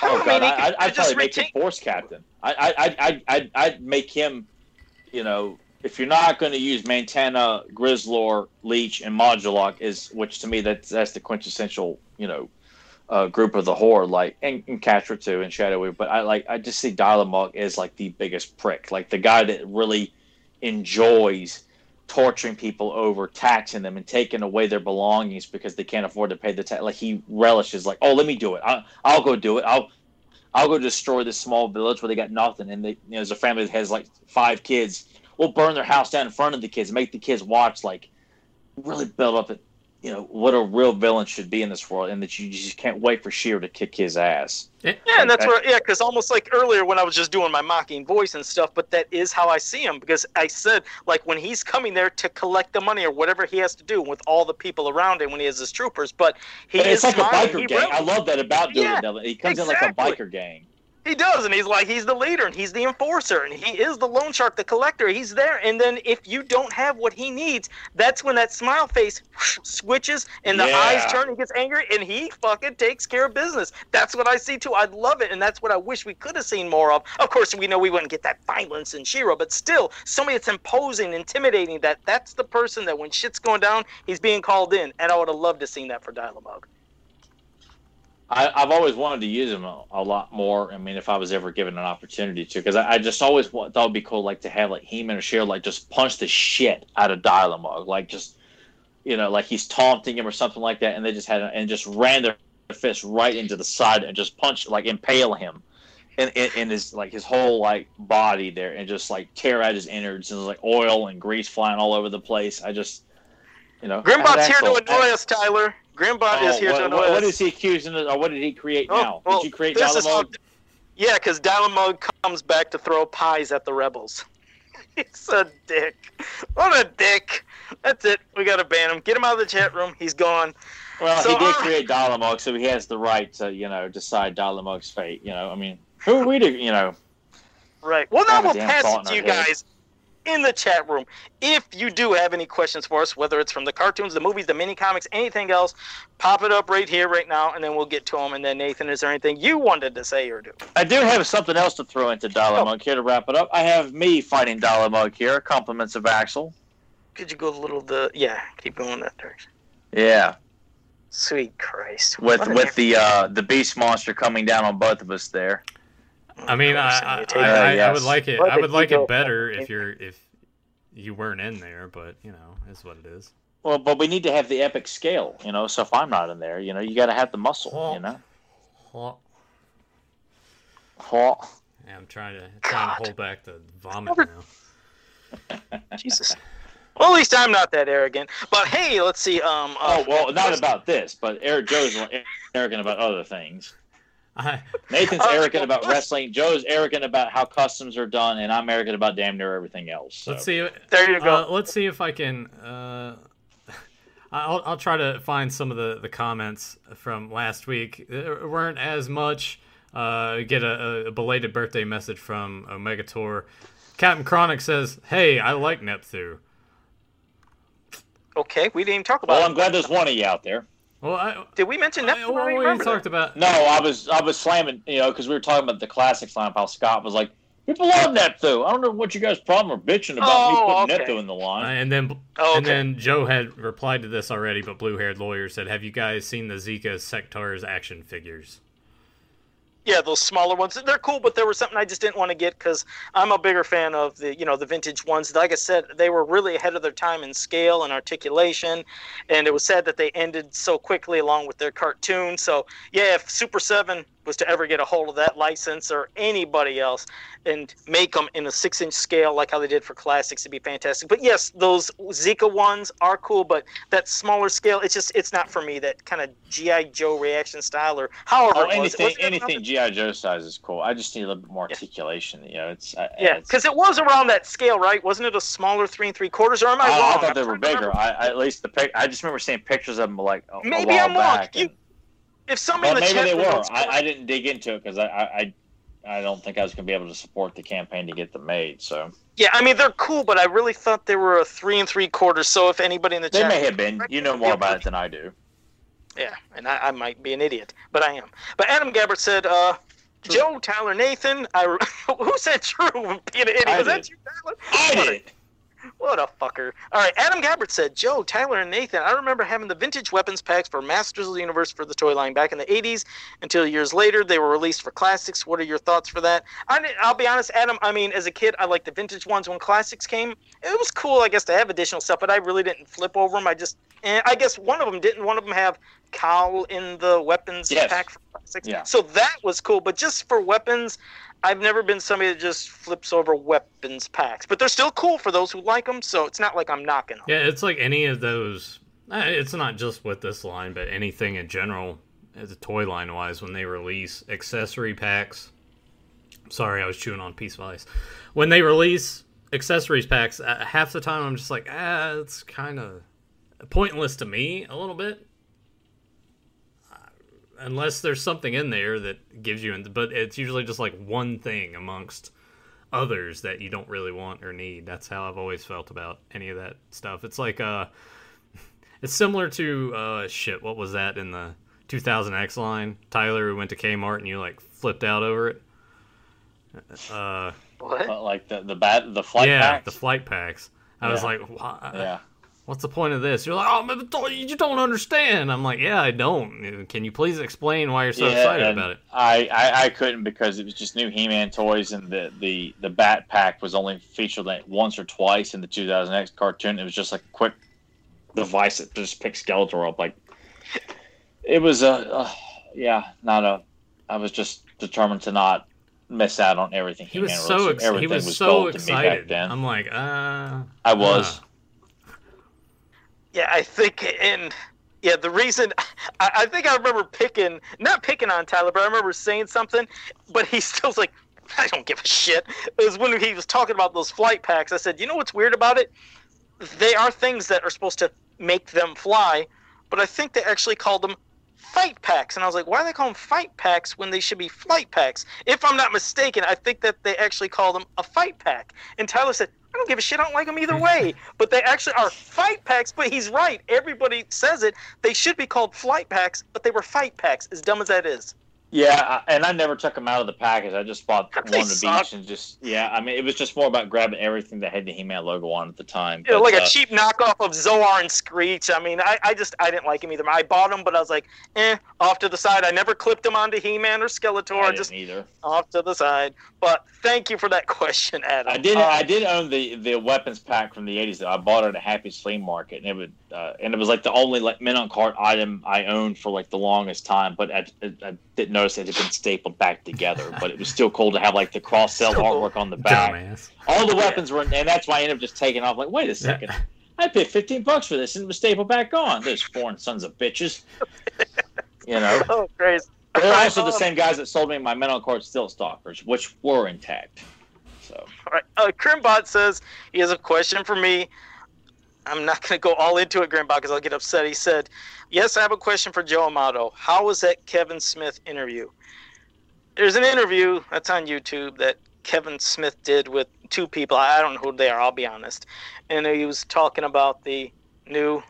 Oh, God, I, would probably make him Force Captain. I, I, I, I, I'd make him, you know, if you're not going to use Mantenna, Grizzlor, Leech, and Modulok, is which to me that's that's the quintessential you know uh, group of the horde, like and, and Catra too and Shadowy. But I like I just see Dial-a-Mug as like the biggest prick, like the guy that really enjoys torturing people over taxing them and taking away their belongings because they can't afford to pay the tax. Like he relishes, like, oh, let me do it. I, I'll go do it. I'll I'll go destroy this small village where they got nothing, and they, you know, there's a family that has like five kids. We'll burn their house down in front of the kids, make the kids watch, like really build up it, you know, what a real villain should be in this world, and that you just can't wait for She-Ra to kick his ass. Yeah, and that's where yeah, because almost like earlier when I was just doing my mocking voice and stuff, but that is how I see him because I said like when he's coming there to collect the money or whatever he has to do with all the people around him when he has his troopers, but he And is like smiling. a biker He gang. really- I love that about Dylan Yeah, Devlin. He comes in like a biker gang. He does, and he's like he's the leader, and he's the enforcer, and he is the loan shark, the collector. He's there, and then if you don't have what he needs, that's when that smile face switches and the Yeah. eyes turn and gets angry, and he fucking takes care of business. That's what I see too. I love it, and that's what I wish we could have seen more of. Of course, we know we wouldn't get that violence in She-Ra, but still, somebody that's imposing, intimidating. That that's the person that when shit's going down, he's being called in, and I would have loved to seen that for Dial-A-Mug. I, I've always wanted to use him a, a lot more. I mean, if I was ever given an opportunity to, because I, I just always wa- thought it'd be cool, like to have like He-Man or She-Ra, like just punch the shit out of Dial-A-Mug, like just you know, like he's taunting him or something like that, and they just had and just ran their fist right into the side and just punch like impale him. In, in, in his like his whole like body there and just like tear out his innards and there's like oil and grease flying all over the place. I just you know Grimbot's here to annoy us, Tyler. Grimbot is Oh, here what, to what, what is he accusing of, or what did he create Oh, now? well, did you create is Dial-A-Mug? Yeah, because Dial-A-Mug comes back to throw pies at the rebels. He's a dick. What a dick. That's it. We gotta ban him. Get him out of the chat room. He's gone. Well, So, he did uh, create Dial-A-Mug, so he has the right to, you know, decide Dial-A-Mug's fate. You know, I mean, who are we to, you know? Right. Well, now we'll pass it to you head. guys in the chat room. If you do have any questions for us, whether it's from the cartoons, the movies, the mini comics, anything else, pop it up right here, right now, and then we'll get to them. And then Nathan, is there anything you wanted to say or do? I do have something else to throw into Dial-A-Mug here to wrap it up. I have me fighting Dial-A-Mug here. Compliments of Axel. Could you go a little the yeah? Keep going that direction. Yeah, Sweet Christ. with with the uh, the beast monster coming down on both of us there. Oh, I mean, I, I, I, it. I, I would like it. What I would like it better if you're if you weren't in there, but you know, is what it is. Well, but we need to have the epic scale, you know. So if I'm not in there, you know, you got to have the muscle, you know. Oh, Oh. yeah, I'm trying to trying God. to hold back the vomit now. Jesus. Well, at least I'm not that arrogant. But hey, let's see. Um. Oh uh, well, not about this, but Eric Joe's arrogant about other things. I, Nathan's Uh, arrogant about let's- wrestling. Joe's arrogant about how customs are done, and I'm arrogant about damn near everything else. So. let's see. There you go. Uh, let's see if I can. Uh, I'll, I'll try to find some of the, the comments from last week. There weren't as much. Uh, get a, a belated birthday message from Omegator. Captain Chronic says, "Hey, I like Neptune." okay, we didn't even talk about. Well, it. I'm glad there's one of you out there. Well, I, Did we mention I, Neptune? I well, even we talked that. about. No, I was I was slamming, you know, because we were talking about the classics line. How Scott was like, "People love Neptune." I don't know what you guys' problem are bitching about Oh, me putting okay. Neptune in the Uh, line. and then Oh, and okay. then Joe had replied to this already, but blue-haired lawyer said, "Have you guys seen the Zica Sectaurs action figures?" Yeah, those smaller ones. They're cool, but there was something I just didn't want to get because I'm a bigger fan of the, you know, the vintage ones. Like I said, they were really ahead of their time in scale and articulation, and it was sad that they ended so quickly along with their cartoon. So yeah, if Super Seven was to ever get a hold of that license or anybody else and make them in a six-inch scale like how they did for classics, it'd be fantastic. But yes, those Zica ones are cool, but that smaller scale, it's just it's not for me. That kind of GI Joe reaction style or however Oh, it was. anything, it anything GI Joe size is cool. I just need a little bit more articulation. You know, it's I, Yeah, because it was around that scale, right? Wasn't it a smaller three and three quarters? Or am I oh, I, I thought they were bigger. I, I at least the pic. I just remember seeing pictures of them like a, Maybe while I'm wrong. back. You- and- If somebody well, in the maybe they were. I, I didn't dig into it because I, I, I don't think I was going to be able to support the campaign to get them made. So yeah, I mean they're cool, but I really thought they were a three and three quarters. So if anybody in the they chat, may have been. You know more about it than I do. yeah, and I, I might be an idiot, but I am. But Adam Gabbert said, uh, "Joe Tyler Nathan, I who said true? Being an idiot I was that you, Tyler? I did. What a fucker. All right, Adam Gabbard said, Joe, Tyler, and Nathan, I remember having the vintage weapons packs for Masters of the Universe for the toy line back in the 80s until years later they were released for classics. What are your thoughts for that? I, didn't- I'll be honest, Adam, I mean, as a kid, I liked the vintage ones when classics came. It was cool, I guess, to have additional stuff, but I really didn't flip over them. I just, and I guess one of them didn't. One of them have Cowl in the weapons Yes. pack. For, classics. Yeah. So that was cool. But just for weapons, I've never been somebody that just flips over weapons packs. But they're still cool for those who like them. So it's not like I'm knocking them. Yeah, it's like any of those. uh, It's not just with this line, but anything in general, as a toy line wise, when they release accessory packs. Sorry, I was chewing on a piece of ice. When they release accessories packs, uh, half the time I'm just like, ah, it's kind of pointless to me a little bit. Unless there's something in there that gives you, but it's usually just like one thing amongst others that you don't really want or need. That's how I've always felt about any of that stuff. It's like uh it's similar to uh shit, what was that in the 2000X line? Tyler who went to Kmart and you like flipped out over it. Uh What? Like the the bat the flight yeah, packs. the flight packs. I was like, Why? yeah. What's the point of this? You're like, oh, you don't understand. I'm like, yeah, I don't. Can you please explain why you're so Yeah, excited about it? I, I, I couldn't because it was just new He-Man toys, and the, the, the Bat Pack was only featured like once or twice in the 2000X cartoon. It was just like a quick device that just picked Skeletor up. Like it was a, uh, yeah, not a. I was just determined to not miss out on everything. He was He-Man so ex- everything he was, was so gold to me back excited. I'm like, uh, I was. uh. Yeah, I think, and yeah, the reason I, I think I remember picking, not picking on Tyler, but I remember saying something, but he still's like, I don't give a shit. It was when he was talking about those flight packs. I said, you know what's weird about it? They are things that are supposed to make them fly, but I think they actually called them fight packs. And I was like, why do they call them fight packs when they should be flight packs? If I'm not mistaken, I think that they actually call them a fight pack. And Tyler said, I don't give a shit. I don't like them either way. but they actually are fight packs. But he's right. Everybody says it. They should be called flight packs, but they were fight packs, as dumb as that is. Yeah, and I never took them out of the package. I just bought They one of each and just yeah. I mean, it was just more about grabbing everything that had the He-Man logo on at the time. Know, But, like uh, a cheap knockoff of Zoar and Screech. I mean, I, I just I didn't like him either. I bought them, but I was like, eh, off to the side. I never clipped them onto He-Man or Skeletor. I just either. off to the side. But thank you for that question, Adam. I did. Uh, I did own the the weapons pack from the '80s. Though I bought it at a Happy Flea Market, and it would, uh, and it was like the only like men on cart item I owned for like the longest time. But I, I, I didn't notice it had been stapled back together. But it was still cool to have like the cross cell Still cool. artwork on the back. dumbass. All the weapons were, and that's why I ended up just taking off. Like, wait a second, I paid 15 bucks for this, and it was stapled back on. Those foreign sons of bitches. You know, Oh, great. they're also the Um, same guys that sold me my men on cart Stilt Stalkers, which were intact. So. All right. Uh, Grimbot says he has a question for me. I'm not going to go all into it, Grandpa, because I'll get upset. He said, Yes, I have a question for Joe Amato. How was that Kevin Smith interview? There's an interview that's on YouTube that Kevin Smith did with two people. I don't know who they are, I'll be honest. And he was talking about the new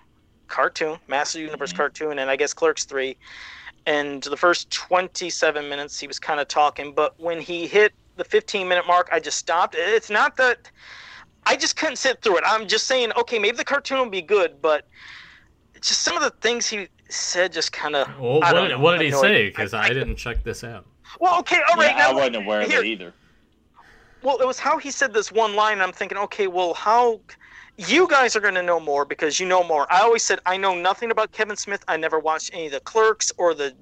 cartoon, Master Universe Mhm. cartoon, and I guess Clerks 3. And the first 27 minutes, he was kind of talking. But when he hit the 15 minute mark, I just stopped. It's not that I just couldn't sit through it. I'm just saying, okay, maybe the cartoon will be good, but just some of the things he said just kind of. Well, I what, did- know, what did he say? Because I- I, I- didn't check this out. Well, okay, all right. yeah, now, I wasn't aware of it either. Well, it was how he said this one line. And I'm thinking, okay, well, how. You guys are going to know more because you know more. I always said I know nothing about Kevin Smith. I never watched any of the Clerks or the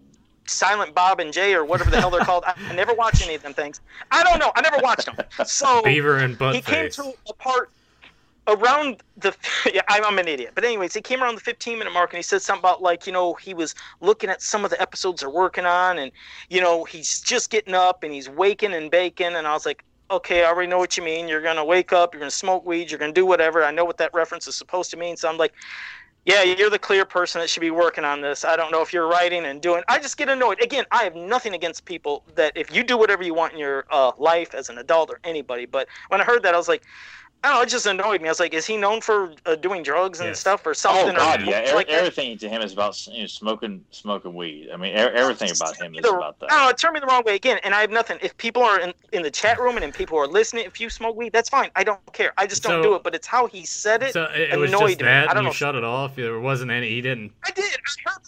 Silent Bob and Jay or whatever the hell they're called. I, never watched any of them things. I don't know. I never watched them. So Beaver and he came to a part around the yeah I'm, I'm an idiot but anyways he came around the 15 minute mark and he said something about like you know he was looking at some of the episodes they're working on and you know he's just getting up and he's waking and baking and i was like okay i already know what you mean you're gonna wake up you're gonna smoke weed you're gonna do whatever i know what that reference is supposed to mean so i'm like yeah, you're the clear person that should be working on this. I don't know if you're writing and doing. I just get annoyed. Again, I have nothing against people that if you do whatever you want in your uh, life as an adult or anybody. But when I heard that, I was like, I don't know, it just annoyed me. I was like, is he known for uh, doing drugs and Yes. stuff or something? Oh God, or yeah. Every, like that? everything to him is about you know, smoking, smoking weed. I mean, everything about him is The- about that. I don't it turned me the wrong way again. And I have nothing. If people are in, in the chat room and, and people are listening, if you smoke weed, that's fine. I don't care. I just don't So- do it. But it's how he said it. So it, it was annoyed just me. that, I don't and you know. shut it off. There wasn't any. He didn't. I did. I heard.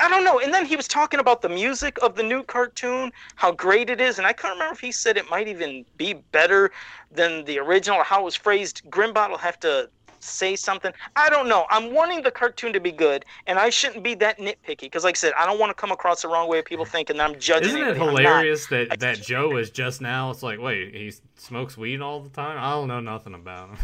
I don't know. And then he was talking about the music of the new cartoon, how great it is, and I can't remember if he said it might even be better than the original or how it was phrased. Grimbot will have to say something. I don't know. I'm wanting the cartoon to be good, and I shouldn't be that nitpicky because, like I said, I don't want to come across the wrong way of people thinking that I'm judging. Isn't it anything. I'm not. hilarious that that Joe is just now? It's like, wait, he smokes weed all the time. I don't know nothing about him.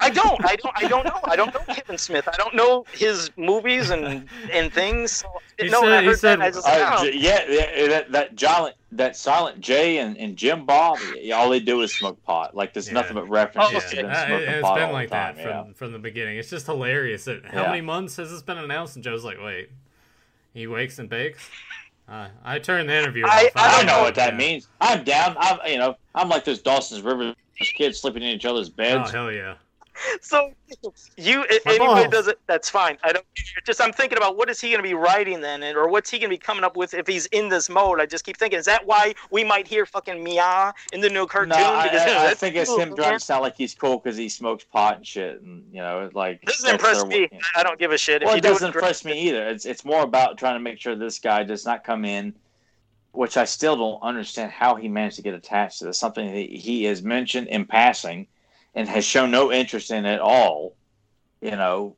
I don't. I don't. I don't know. I don't know Kevin Smith. I don't know his movies and and things. So, He no, said- I he heard said- that. I just, Uh. J- yeah, yeah, that that Silent that Silent J and, and Jim Bob, all they do is smoke pot. Like there's Yeah. nothing but references Oh, to okay. them Uh, smoking it's pot been all like the time. that yeah. from, from the beginning. It's just hilarious that how Yeah. many months has this been announced? And Joe's like, wait, he wakes and bakes. Uh, I turned the interview. I- off. I I don't know what that Yeah. means. I'm down. I'm you know I'm like those Dawson's Rivers kids sleeping in each other's beds. Oh beds. hell yeah! So you, if My anybody balls. does it, that's fine. I don't. Just I'm thinking about what is he going to be writing then, and, or what's he going to be coming up with if he's in this mode. I just keep thinking, is that why we might hear fucking Mia in the new cartoon? no, I, because I, I that's think it's cool, him man. trying to sound like he's cool because he smokes pot and shit, and you know, like Doesn't that's impress their- me. you know. I don't give a shit. Well, if it doesn't it, impress me either. It's it's more about trying to make sure this guy does not come in, which I still don't understand how he managed to get attached to this. Something that he has mentioned in passing, and has shown no interest in at all. You know,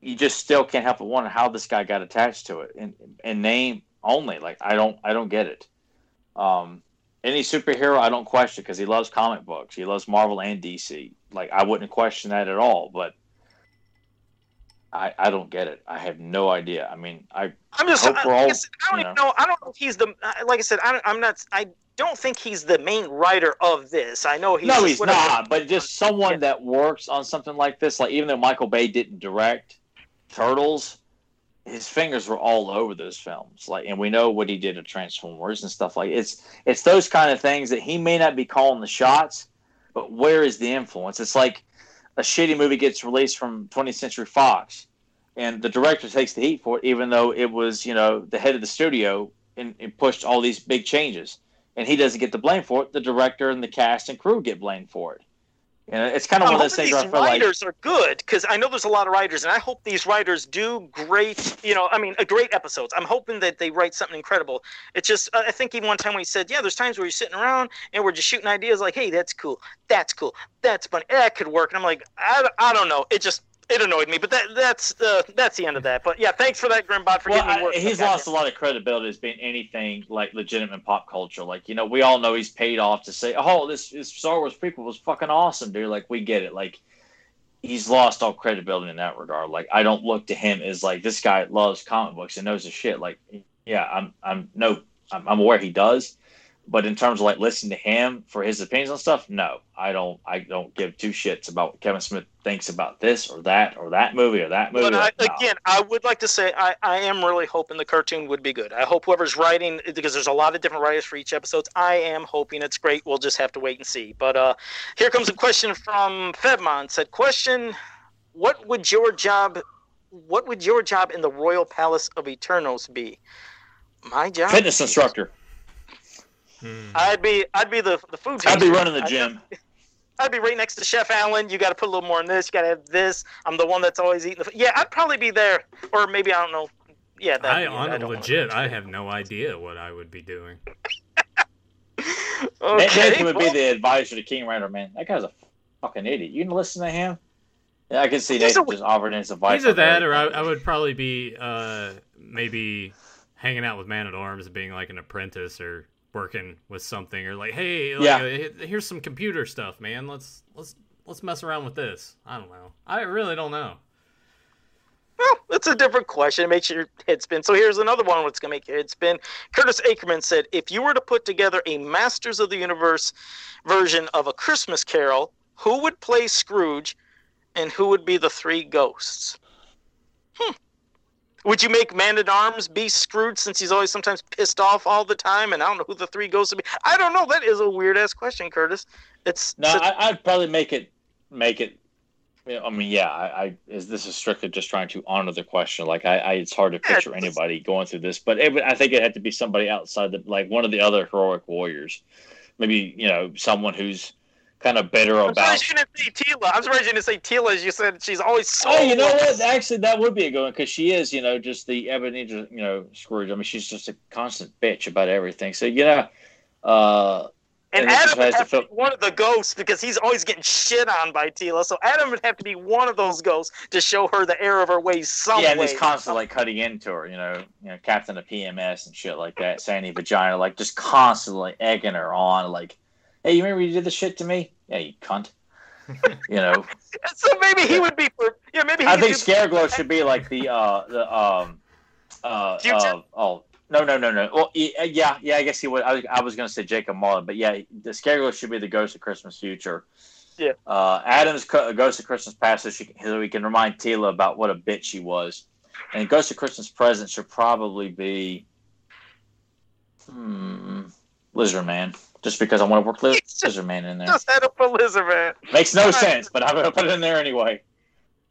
you just still can't help but wonder how this guy got attached to it, in in name only. Like I don't I don't get it. Um, any superhero I don't question because he loves comic books. He loves Marvel and DC. Like I wouldn't question that at all, but. I, I don't get it. I have no idea. I mean, I I'm just. hope I, all, like I said, I don't you even know. I don't know if he's the. Like I said, I, I'm not. I don't think he's the main writer of this. I know he's. no, he's whatever. not. But just someone Yeah. that works on something like this, like even though Michael Bay didn't direct Turtles, his fingers were all over those films. Like, and we know what he did to Transformers and stuff like it's it's those kind of things that he may not be calling the shots, but where is the influence? It's like a shitty movie gets released from 20th Century Fox, and the director takes the heat for it, even though it was you know the head of the studio and, and pushed all these big changes, and he doesn't get the blame for it. The director and the cast and crew get blamed for it. And it's kind of I'm one of those things these I like writers are good because I know there's a lot of writers, and I hope these writers do great. You know, I mean, uh, great episodes. I'm hoping that they write something incredible. It's just, uh, I think even one time when he said, "Yeah, there's times where you're sitting around and we're just shooting ideas like, hey, that's cool, that's cool, that's funny, that could work," and I'm like, I, I don't know. It just it annoyed me, but that that's uh, that's the end of that. But yeah, thanks for that, Grimbot, for well, getting me I, he's lost a lot of credibility as being anything like legitimate pop culture. Like, you know, we all know he's paid off to say, "Oh, this, this Star Wars prequel was fucking awesome, dude." Like, we get it. Like, he's lost all credibility in that regard. Like, I don't look to him as like this guy loves comic books and knows his shit. Like, yeah, I'm, I'm no, I'm, I'm aware he does, but in terms of like listening to him for his opinions on stuff, no, I don't, I don't give two shits about what Kevin Smith thinks about this or that or that movie or that movie. But I, no. again, I would like to say I, I am really hoping the cartoon would be good. I hope whoever's writing, because there's a lot of different writers for each episode. I am hoping it's great. We'll just have to wait and see. But uh, here comes a question from Fevmon. Said, "Question: What would your job? What would your job in the Royal Palace of Eternia be?" My job. fitness instructor. Hmm. I'd be I'd be the the food. I'd be running the I'd- gym. I'd be right next to Chef Allen. You got to put a little more in this. You got to have this. I'm the one that's always eating the. F- yeah, I'd probably be there, or maybe I don't know. Yeah, that. I yeah, on don't legit, I have no idea what I would be doing. know. Okay, Nathan would well, be the advisor to King Randor, man. That guy's a fucking idiot. You gonna listen to him? Yeah, I can see He's Nathan a- just offering his advice. Either that, or I. I would probably be uh, maybe hanging out with Man at Arms, being like an apprentice or working with something, or like, hey, like, Yeah. uh, here's some computer stuff, man. Let's let's let's mess around with this. I don't know. I really don't know. well, it's a different question. It makes your head spin. So here's another one that's gonna make your head spin. Curtis Ackerman said, if you were to put together a Masters of the Universe version of a Christmas Carol, who would play Scrooge, and who would be the three ghosts? Hmm. Would you make Man at Arms be screwed since he's always sometimes pissed off all the time, and I don't know who the three ghosts would be? I don't know. That is a weird ass question, Curtis. It's No, such- I, I'd probably make it make it. I mean, yeah, I, I is this is strictly just trying to honor the question. Like, I, I it's hard to picture it's- anybody going through this, but it, would- I think it had to be somebody outside the like one of the other heroic warriors. Maybe you know someone who's kind of bitter I'm about. surprised you didn't say Teela. I'm surprised you didn't say Teela. As you said, she's always so. Oh, you know what? Actually, that would be a good one because she is, you know, just the Ebenezer, you know, Scrooge. I mean, she's just a constant bitch about everything. So, you know, uh, And, And Adam would tries to have to be one of the ghosts because he's always getting shit on by Teela. So Adam would have to be one of those ghosts to show her the error of her ways some yeah, and he's constantly like cutting into her, you know, you know, Captain of PMS and shit like that, Sandy Vagina, like just constantly egging her on, like, hey, you remember you did this shit to me? Yeah, you cunt. you know, so maybe he would be for yeah. Maybe he I think Scareglow should be like the uh the um uh, uh oh no no no no well uh, yeah yeah I guess he would I, was- I was gonna say Jacob Marlin but yeah the Scareglow should be the Ghost of Christmas Future. Yeah. Uh, Adam's co- Ghost of Christmas Past so, she, so we can remind Teela about what a bitch she was, and Ghost of Christmas Present should probably be hmm Lizard Man just because I want to work Liz- Lizard Man in there. just had up for Lizard Man. Makes no sense, but I'm gonna put it in there anyway.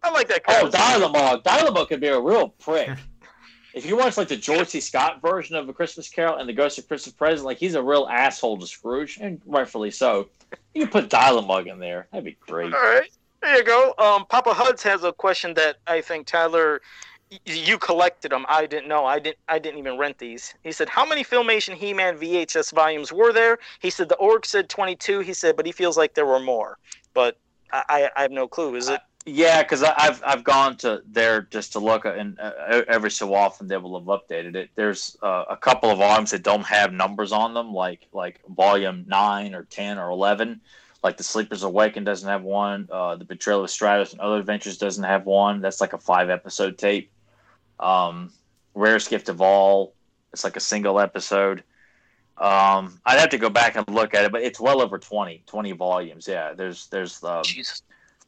I like that. Oh, kind of- Dial-A-Mug. Dial-A-Mug could be a real prick. if you watch like the George C. Scott version of A Christmas Carol and the Ghost of Christmas Present, like he's a real asshole to Scrooge, and rightfully so. You can put Dial-A-Mug in there. That'd be great. All right, there you go. Um, Papa Huds has a question that I think Tyler, y- you collected them. I didn't know. I didn't. I didn't even rent these. He said, "How many Filmation He-Man VHS volumes were there?" He said the org said 22. He said, but he feels like there were more. But I, I, have no clue. Is it? Yeah, because I've I've gone to there just to look, and uh, every so often they will have updated it. There's uh, a couple of volumes that don't have numbers on them, like like volume nine or ten or eleven. Like the Sleepers Awaken doesn't have one. Uh, the Betrayal of Stratos and Other Adventures doesn't have one. That's like a five episode tape. Um, Rarest Gift of All. It's like a single episode. Um, I'd have to go back and look at it, but it's well over 20, 20 volumes. Yeah, there's there's um, Jesus.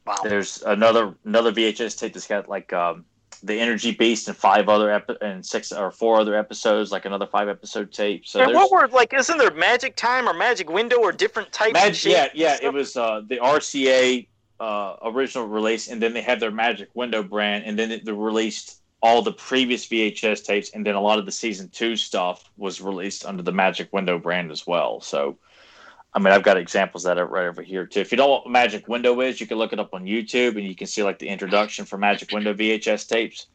Wow. there's another another VHS tape that's got like um, the Energy Beast and five other epi- and six or four other episodes, like another five episode tape. So and what were like? Isn't there Magic Time or Magic Window or different types? of Mag- yeah, yeah. It was uh, the RCA uh, original release, and then they had their Magic Window brand, and then it, they released all the previous VHS tapes, and then a lot of the season two stuff was released under the Magic Window brand as well. So, I mean, I've got examples of that right over here too. If you don't know what Magic Window is, you can look it up on YouTube, and you can see like the introduction for Magic Window VHS tapes.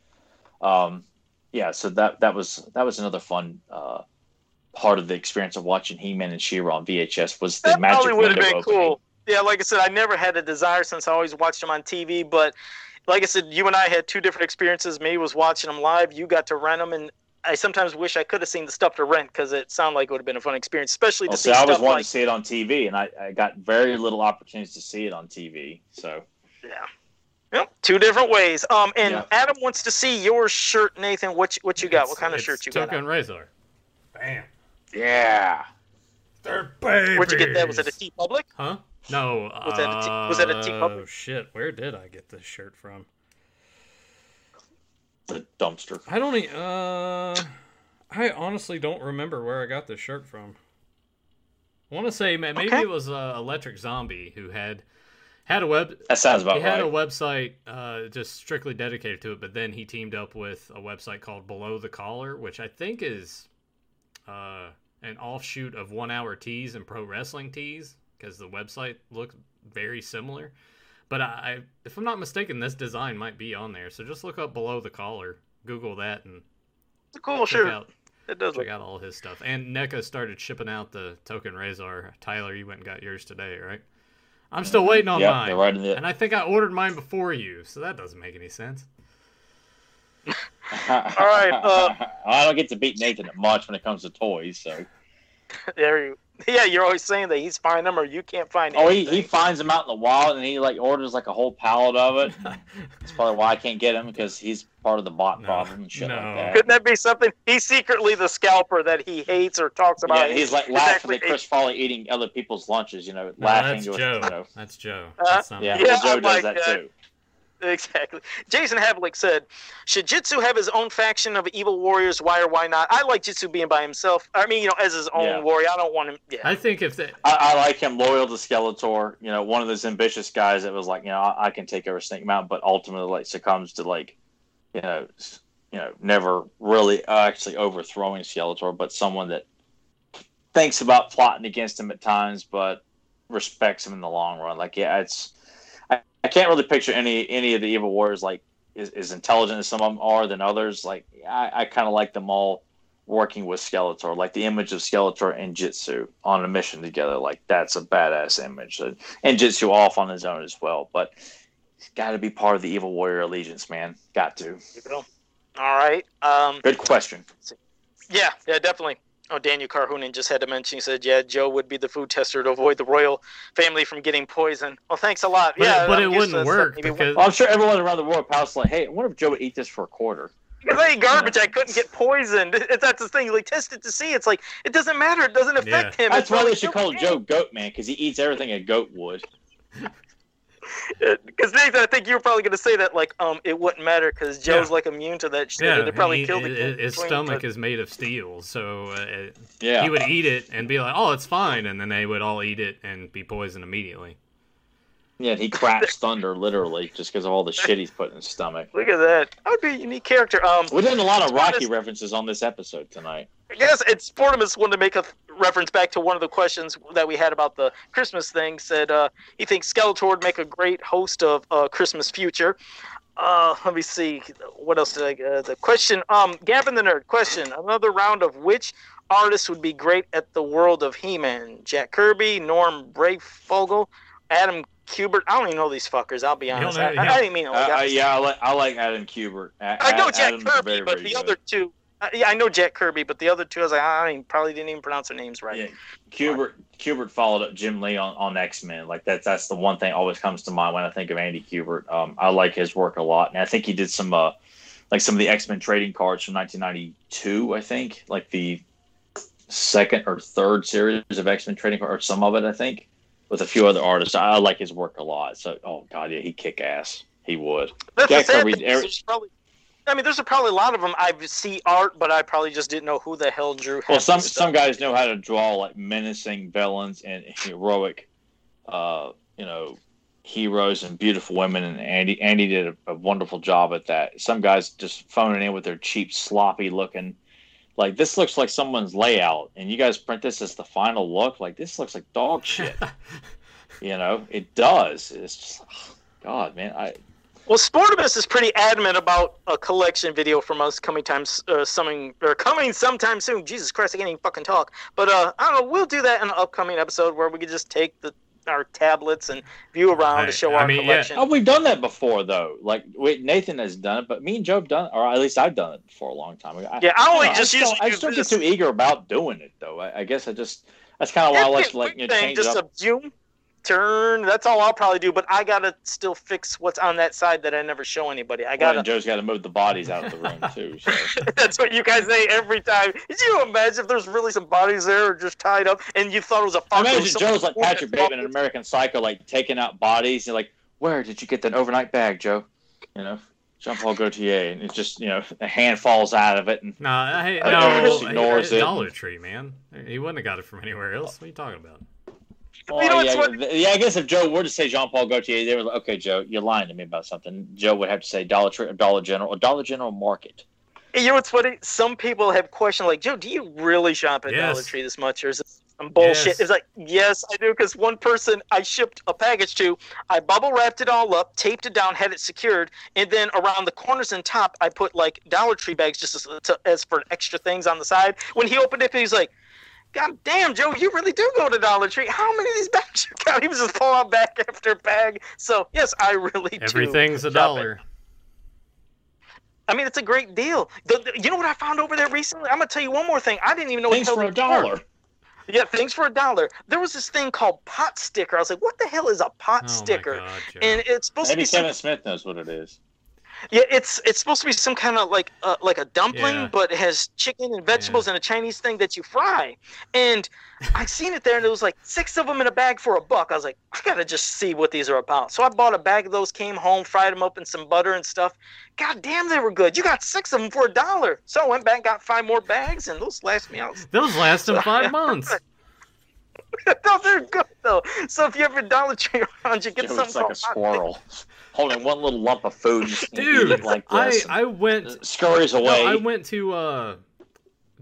Um, yeah, so that that was that was another fun. Uh, Part of the experience of watching He-Man and She-Ra on VHS was the that Magic probably would have Window been opening. cool. Yeah, like I said, I never had a desire since I always watched them on TV. But like I said, you and I had two different experiences. Me was watching them live. You got to rent them, and I sometimes wish I could have seen the stuff to rent because it sounded like it would have been a fun experience, especially to Well, see see, I was stuff wanting like to see it on TV, and I, I got very little opportunities to see it on TV. So yeah. Yep, two different ways. Um, and Yeah. Adam wants to see your shirt, Nathan. What you- what you got? what kind of shirt you got? Tokka on? Rahzar. Bam. yeah, They're babies. Where'd you get that? Was it a TeePublic? Huh? No. Was that a T- was that a T uh, Public? Shit, where did I get this shirt from? the dumpster. I don't. e- Uh, I honestly don't remember where I got this shirt from. I want to say ma- maybe Okay. it was uh, Electric Zombie who had had a web. That sounds about he had a website uh, just strictly dedicated to it, but then he teamed up with a website called Below the Collar, which I think is uh, an offshoot of One Hour Tees and Pro Wrestling Tees, because the website looks very similar. But I, I, if I'm not mistaken, this design might be on there. So just look up Below the Collar, Google that, and cool check shirt. out It does look. check out all his stuff. And NECA started shipping out the Tokka Rahzar. Tyler, you went and got yours today, right? I'm still waiting on yeah, mine. they're right in the. And I think I ordered mine before you, so that doesn't make any sense. All right, uh, I don't get to beat Nathan much when it comes to toys. So, There you. Yeah, you're always saying that he's finding them or you can't find. oh, he, anything. he finds them out in the wild, and he like orders like a whole pallet of it. That's probably why I can't get him because he's part of the bot No, problem and shit no. like that. Couldn't that be something? He's secretly the scalper that he hates or talks about. Yeah, he's like He's laughing actually- at Chris Farley eating other people's lunches. You know, No, laughing that's with Joe. you know. That's Joe. Uh, That's not Yeah. Yeah, Joe I'm does like that that. too. Exactly. Jason Havlik said, "Should Jitsu have his own faction of evil warriors? Why or why not? I like Jitsu being by himself. I mean, you know, as his own Yeah. warrior. I don't want him. Yeah, I think if they, I, I like him loyal to Skeletor. You know, one of those ambitious guys that was like, you know, I, I can take over Snake Mountain, but ultimately like succumbs to like, you know, you know, never really uh, actually overthrowing Skeletor, but someone that thinks about plotting against him at times, but respects him in the long run. Like, yeah, it's I, can't really picture any any of the evil warriors like as, as intelligent as some of them are than others. Like, I, I kind of like them all working with Skeletor, like the image of Skeletor and Jitsu on a mission together. Like that's a badass image, and Jitsu off on his own as well. But he's got to be part of the Evil Warrior Allegiance, man. Got to. All right. Um, Good question. Yeah, yeah, definitely. Oh, Daniel Carhoonan just had to mention. He said, "Yeah, Joe would be the food tester to avoid the royal family from getting poisoned." Well, thanks a lot. But, yeah, but I'm it wouldn't work because Well, I'm sure everyone around the world house like, hey, I wonder if Joe would eat this for a quarter. Because I ate garbage, I couldn't get poisoned. That's the thing. Like tested to see. It's like it doesn't matter. It doesn't affect him. That's It's why really they should call okay. Joe Goat Man because he eats everything a goat would. Because Nathan, I think you were probably going to say that like um it wouldn't matter because Joe's Yeah. like immune to that shit. yeah, they probably he- killed i- the i- his stomach is made of steel, so uh, Yeah. he would eat it and be like, "Oh, it's fine," and then they would all eat it and be poisoned immediately. Yeah, he crashed thunder literally just because of all the shit he's put in his stomach. Look at that. That would be a unique character. Um, We're doing a lot of To be Rocky references on this episode tonight. I guess it's Sportimus wanted to make a th- reference back to one of the questions that we had about the Christmas thing. Said uh, he thinks Skeletor would make a great host of uh, Christmas Future. Uh, let me see. What else did I? Uh, the question. Um, Gavin the nerd. Question. Another round of which artist would be great at the world of He-Man? Jack Kirby, Norm Breyfogle, Adam Kubert. I don't even know these fuckers. I'll be honest. know- I, yeah. I didn't mean. Uh, Like uh, yeah, I like, I like Adam Kubert. A- I know Ad- Jack Adam's Kirby, very, but very the good. other two. Uh, yeah, I know Jack Kirby, but the other two, I was like, I probably didn't even pronounce their names right. Yeah, Kubert Kubert followed up Jim Lee on, on X Men. Like that's that's the one thing always comes to mind when I think of Andy Kubert. Um, I like his work a lot, and I think he did some uh, like some of the X Men trading cards from 1992. I think like the second or third series of X Men trading cards, or some of it. I think with a few other artists. I, I like his work a lot. So oh god, yeah, he kick ass. He would. That's Jack Kirby- probably, I mean, there's a, probably a lot of them I see art, but I probably just didn't know who the hell drew. Well, some some guys know how to draw like menacing villains and heroic, uh, you know, heroes and beautiful women. And Andy Andy did a, a wonderful job at that. Some guys just phoning in with their cheap, sloppy looking. Like this looks like someone's layout, and you guys print this as the final look. Like this looks like dog shit. you know, it does. It's just, God, man. I Well, Sportimus is pretty adamant about a collection video from us coming times, uh, something or coming sometime soon. Jesus Christ, I can't even fucking talk. But uh, I don't know. We'll do that in an upcoming episode where we could just take the our tablets and view around I- to show I our mean, yeah. collection. Oh, we've done that before, though. Like wait, Nathan has done it, but me and Joe have done, it, or at least I've done it for a long time. I, Yeah, I only don't know, just I usually still, I do still get too eager about doing it, though. I, I guess I just that's kind of why I like to like you know, thing, change it just up. a zoom, turn. That's all I'll probably do. But I gotta still fix what's on that side that I never show anybody. I gotta. and Joe's got to move the bodies out of the room too. So That's what you guys say every time. Did you imagine if there's really some bodies there or just tied up and you thought it was a? fucker? imagine with Joe's like Patrick Bateman in American Psycho, like taking out bodies. You're like, where did you get that overnight bag, Joe? You know, Jean Paul Gaultier, and it's just you know a hand falls out of it, and Nah, hey, I no, just ignores it. Dollar Tree, man. He wouldn't have got it from anywhere else. What are you talking about? Well, You oh, know yeah, what- yeah, I guess if Joe were to say Jean Paul Gaultier, they were like, okay, Joe, you're lying to me about something. Joe would have to say Dollar Tree Dollar General or Dollar General Market. You know what's funny? Some people have questioned, like, Joe, do you really shop at Yes. Dollar Tree this much, or is it some bullshit? Yes. It's like, yes, I do, because one person I shipped a package to, I bubble wrapped it all up, taped it down, had it secured, and then around the corners and top, I put like Dollar Tree bags just as, to, as for extra things on the side. When he opened it, he was like. God damn, Joe, you really do go to Dollar Tree. How many of these bags you got? He was just pulling out bag after bag. So, yes, I really do. Everything's a shop at dollar. I mean, it's a great deal. The, the- you know what I found over there recently? I'm gonna tell you one more thing. I didn't even know Things what the for a they were. dollar. Yeah, things for a dollar. There was this thing called pot sticker. I was like, what the hell is a pot Oh sticker? my God, Joe. And it's supposed Maybe to be some, Kevin Smith knows what it is. Yeah, it's it's supposed to be some kind of like uh, like a dumpling, Yeah. but it has chicken and vegetables and a Chinese thing that you fry. And I seen it there, and it was like six of them in a bag for a buck. I was like, I gotta just see what these are about. So I bought a bag of those, came home, fried them up in some butter and stuff. God damn, they were good. You got six of them for a dollar. So I went back, got five more bags, and those last me out Those last him five months. no, they're good though. So if you have your Dollar Tree around, you get Joe something looks like a called hot squirrel holding one little lump of food and just eat Dude, like I, this. I went scurries No, away. I went to uh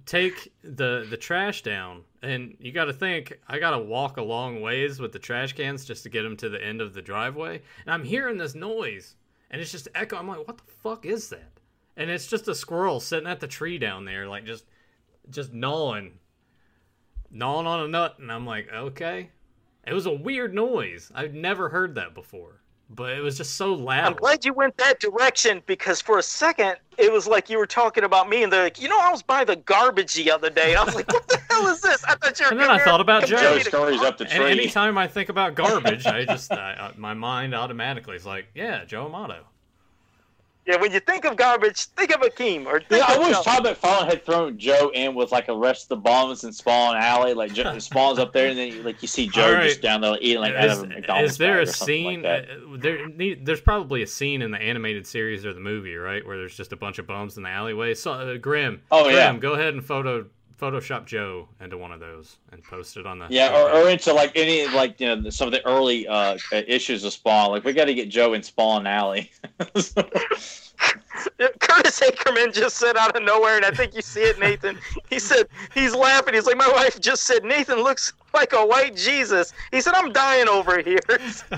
take the the trash down, and you got to think I got to walk a long ways with the trash cans just to get them to the end of the driveway, and I'm hearing this noise, and it's just echo. I'm like, what the fuck is that? And it's just a squirrel sitting at the tree down there, like just just gnawing, gnawing on a nut, and I'm like, okay. It was a weird noise. I've never heard that before, but it was just so loud. I'm glad you went that direction because for a second it was like you were talking about me, and they're like, you know, I was by the garbage the other day. And I was like, what the hell is this? I thought you were. And then I thought about Joe. Joe's stories up the tree. And tree. anytime I think about garbage, I just I, I, my mind automatically is like, yeah, Joe Amato. Yeah, when you think of garbage, think of Akeem or think Yeah, I of wish Joe. Todd McFarlane had thrown Joe in with like the rest of the bums in Spawn Alley. Like Joe, Spawn's up there, and then like you see Joe All right. just down there eating like out is, of a McDonald's is there a scene? Like uh, there, there's probably a scene in the animated series or the movie, right, where there's just a bunch of bums in the alleyway. So, uh, Grim, Oh, Grim, yeah. go ahead and photo Photoshop Joe into one of those and post it on the Yeah, or, or into like any like you know some of the early uh, issues of Spawn. Like we got to get Joe in Spawn Alley. Curtis Ackerman just said out of nowhere, and I think you see it, Nathan. He said he's laughing. He's like, my wife just said Nathan looks like a white Jesus. He said I'm dying over here. So,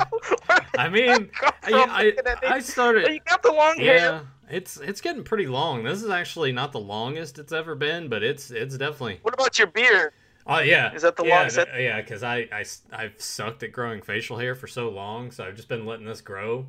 I mean, I, I, I started. you got the long hair. It's it's getting pretty long. This is actually not the longest it's ever been, but it's it's definitely. What about your beard? Oh yeah, Is that the yeah, longest that- th- Yeah, because I I have sucked at growing facial hair for so long, so I've just been letting this grow,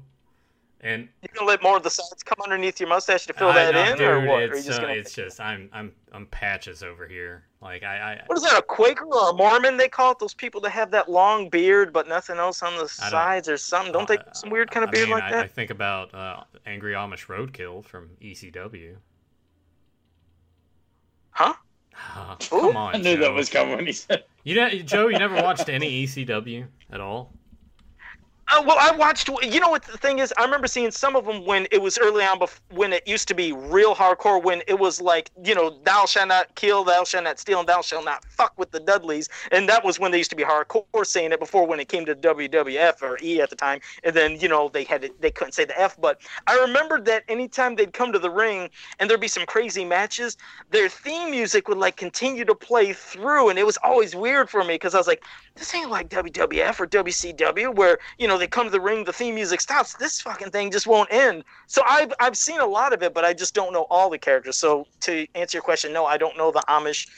and You gonna let more of the sides come underneath your mustache to fill I- that no, in, dude, or what? Or you It's, just uh, gonna... it's just I'm I'm I'm patches over here. Like I, I What is that? A Quaker or a Mormon? They call it those people that have that long beard but nothing else on the sides or something. Don't they uh, have some weird kind of I beard mean, like I, that? I think about uh, Angry Amish Roadkill from ECW. Huh? Ooh, come on, I knew Joe. that was coming when he said. You know, Joe, you never watched any ECW at all? Uh, well, I watched. You know what the thing is? I remember seeing some of them when it was early on, when it used to be real hardcore. When it was like, you know, thou shalt not kill, thou shalt not steal, and thou shalt not fuck with the Dudleys. And that was when they used to be hardcore saying it before when it came to WWF or E at the time. And then you know they had to, they couldn't say the F. But I remembered that anytime they'd come to the ring and there'd be some crazy matches, their theme music would like continue to play through, and it was always weird for me because I was like, this ain't like WWF or WCW where you know they come to the ring, the theme music stops. This fucking thing just won't end. So I've I've seen a lot of it, but I just don't know all the characters. So to answer your question, no, I don't know the Amish.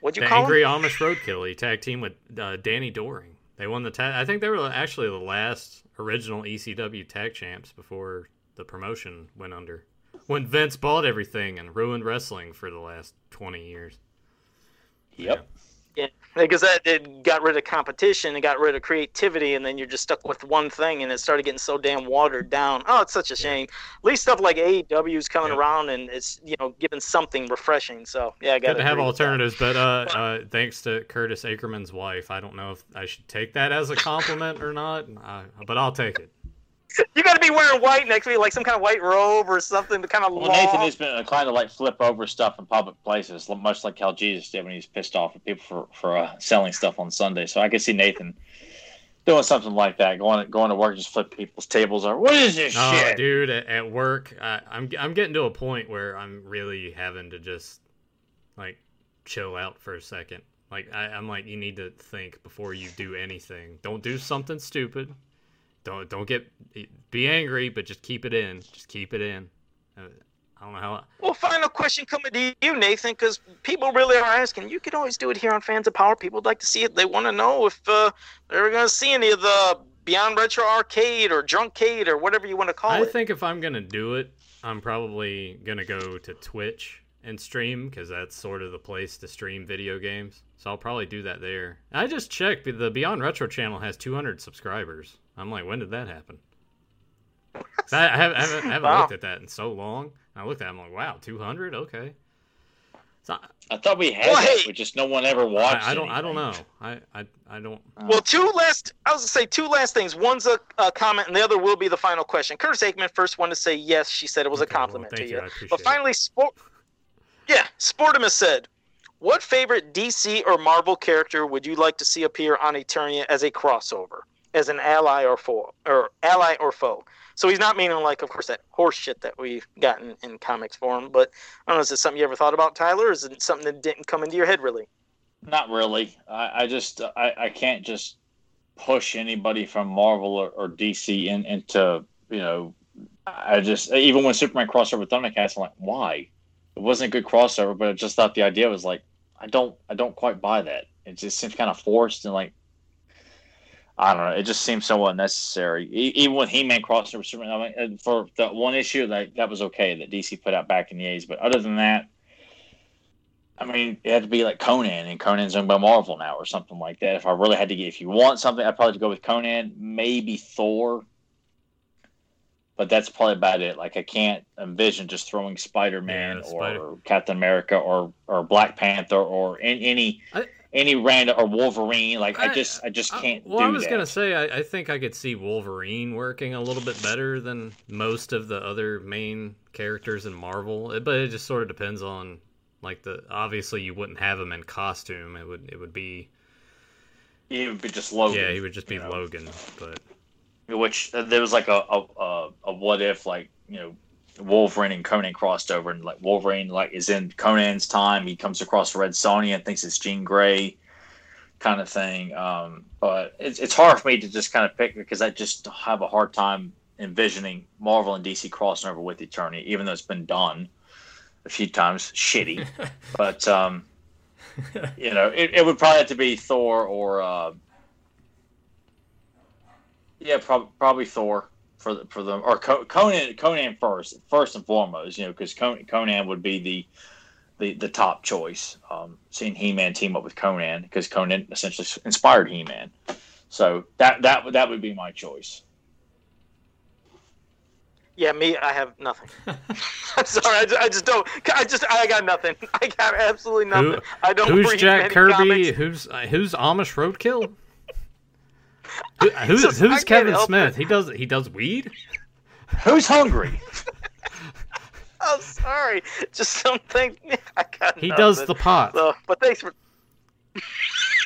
What'd you The call Angry him? Amish Roadkill. He tag team with uh, Danny Doring. They won the tag. I think they were actually the last original ECW tag champs before the promotion went under. When Vince bought everything and ruined wrestling for the last twenty years. Yep. Yeah, because that it got rid of competition, it got rid of creativity, and then you're just stuck with one thing, and it started getting so damn watered down. Oh, it's such a shame. At least stuff like AEW is coming Yep. around, and it's you know giving something refreshing. So yeah, I got to have alternatives, but uh, uh, thanks to Curtis Ackerman's wife, I don't know if I should take that as a compliment or not, uh, but I'll take it. You got to be wearing white next week, like some kind of white robe or something, to kind of Well, long. Nathan has been inclined to like flip over stuff in public places, much like how Jesus did when he's pissed off at people for for uh, selling stuff on Sunday. So I can see Nathan doing something like that, going going to work, just flip people's tables over. What is this Oh, shit? dude, at, at work, I, I'm I'm getting to a point where I'm really having to just like chill out for a second. Like I, I'm like, you need to think before you do anything. Don't do something stupid. Don't don't get be angry, but just keep it in. Just keep it in. Uh, I don't know how. Well, final question coming to you, Nathan, because people really are asking. You could always do it here on Fans of Power. People would like to see it. They want to know if uh, they're going to see any of the Beyond Retro Arcade or Drunkade or whatever you want to call I it. I think if I'm gonna do it, I'm probably gonna go to Twitch and stream because that's sort of the place to stream video games. So I'll probably do that there. I just checked. The Beyond Retro channel has 200 subscribers. I'm like, when did that happen? I, I haven't, I haven't, I haven't Wow. looked at that in so long. And I looked at it, I'm like, wow, 200? Okay. So I thought we had Well, that, hey. but just no one ever watched. I, I don't. I don't know. I, I, I don't. Uh, well, two last. I was gonna say two last things. One's a, a comment, and the other will be the final question. Curtis Aikman, first one to say yes. She said it was Okay, a well, compliment thank to you. you. I appreciate But finally, sport. Yeah, Sportimus said, "What favorite DC or Marvel character would you like to see appear on Eternia as a crossover, as an ally or foe, or ally or foe?" So he's not meaning like, of course, that horse shit that we've gotten in comics form. But I don't know. Is this something you ever thought about, Tyler? Or is it something that didn't come into your head really? Not really. I, I just I, I can't just push anybody from Marvel or, or DC in, into you know. I just even when Superman crossed over Thundercats, I'm like, why? It wasn't a good crossover, but I just thought the idea was like, I don't I don't quite buy that. It just seems kind of forced and like I don't know. It just seems so unnecessary. E- even with He-Man crossover Superman, I mean, uh, for the one issue that that was okay that DC put out back in the '80s, but other than that, I mean, it had to be like Conan, and Conan's owned by Marvel now, or something like that. If I really had to get, if you want something, I'd probably go with Conan, maybe Thor, but that's probably about it. Like I can't envision just throwing Spider-Man Yeah, or Spider- Captain America or or Black Panther or any any, I- any random or Wolverine. Like I, I- just I just can't. well, do I was that. gonna say I, I think I could see Wolverine working a little bit better than most of the other main characters in Marvel, It- but it just sort of depends on like the obviously you wouldn't have him in costume. It would it would be He would be just Logan. yeah he would just be you know. Logan, but which uh, there was like a, a a what if like you know Wolverine and Conan crossed over and like Wolverine like is in Conan's time. He comes across Red Sonja and thinks it's Jean Grey kind of thing. Um, but it's, it's hard for me to just kind of pick because I just have a hard time envisioning Marvel and DC crossing over with Eternia even though it's been done a few times. Shitty. But um, you know it, it would probably have to be Thor or uh, yeah, prob- probably Thor for the, for them or Co- Conan. Conan first, first and foremost, you know, because Conan, Conan would be the the, the top choice. Um, seeing He Man team up with Conan because Conan essentially inspired He Man. So that that that would be my choice. Yeah, me, I have nothing. I'm sorry, I just, I just don't. I just, I got nothing. I got absolutely nothing. Who- I don't who's read Jack many Kirby? comics. Who's uh, who's Amish Roadkill? Who, who's Just- I who's can't Kevin Smith? it. He does he does weed? Who's hungry? I'm sorry, just something. I got. He nothing. does the pot. So, but thanks for.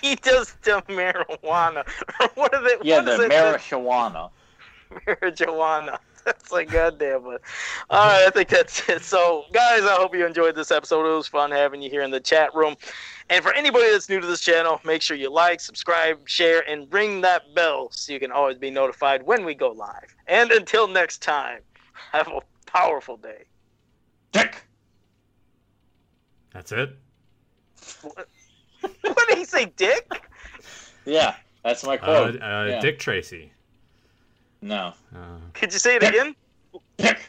he does the marijuana. Or what are they? yeah, what is the it? marijuana. marijuana. That's like goddamn. But all right, I think that's it. So, guys, I hope you enjoyed this episode. It was fun having you here in the chat room. And for anybody that's new to this channel, make sure you like, subscribe, share, and ring that bell so you can always be notified when we go live. And until next time, have a powerful day. Dick. That's it. What, what did he say, Dick? Yeah, that's my Uh, quote. uh, Yeah. Dick Tracy. No. Uh, Could you say it again? Dick.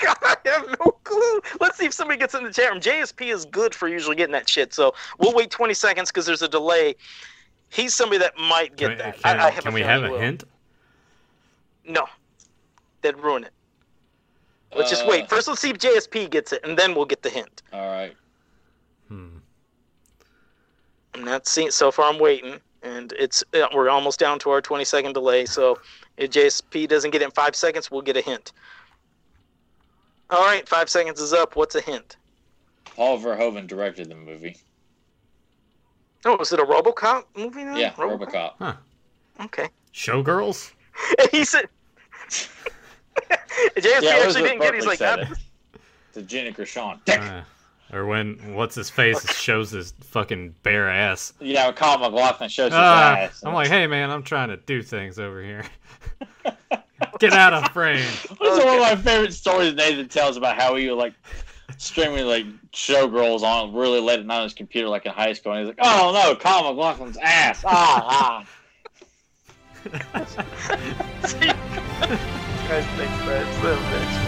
God, I have no clue. Let's see if somebody gets in the chat room. JSP is good for usually getting that shit, so we'll wait 20 seconds because there's a delay. He's somebody that might get can, that. can- I, I have can we have a will. hint? No. That'd ruin it. Let's just Uh, wait. First, let's see if JSP gets it, and then we'll get the hint. All right. Hmm. I'm not seeing. So far, I'm waiting, and it's uh, we're almost down to our 20 second delay. So if JSP doesn't get it in five seconds, we'll get a hint. All right, five seconds is up. What's a hint? Paul Verhoeven directed the movie. Oh, was it a RoboCop movie now? Yeah, RoboCop. huh Okay. Showgirls? He said. JSP Yeah, actually didn't get. it. He's like, that, it. To Gina Gershon. Dick. Uh, or when what's his face shows his fucking bare ass. Yeah, Kyle MacLachlan shows his Ah, ass. I'm like, hey man, I'm trying to do things over here. Get out of frame. This is one of my favorite stories Nathan tells about how he would like streaming like showgirls on really late at night on his computer, like in high school, and he's like, "Oh no, Kyle MacLachlan's ass!" Ah, ah. Guys, thanks, man. So, bitch.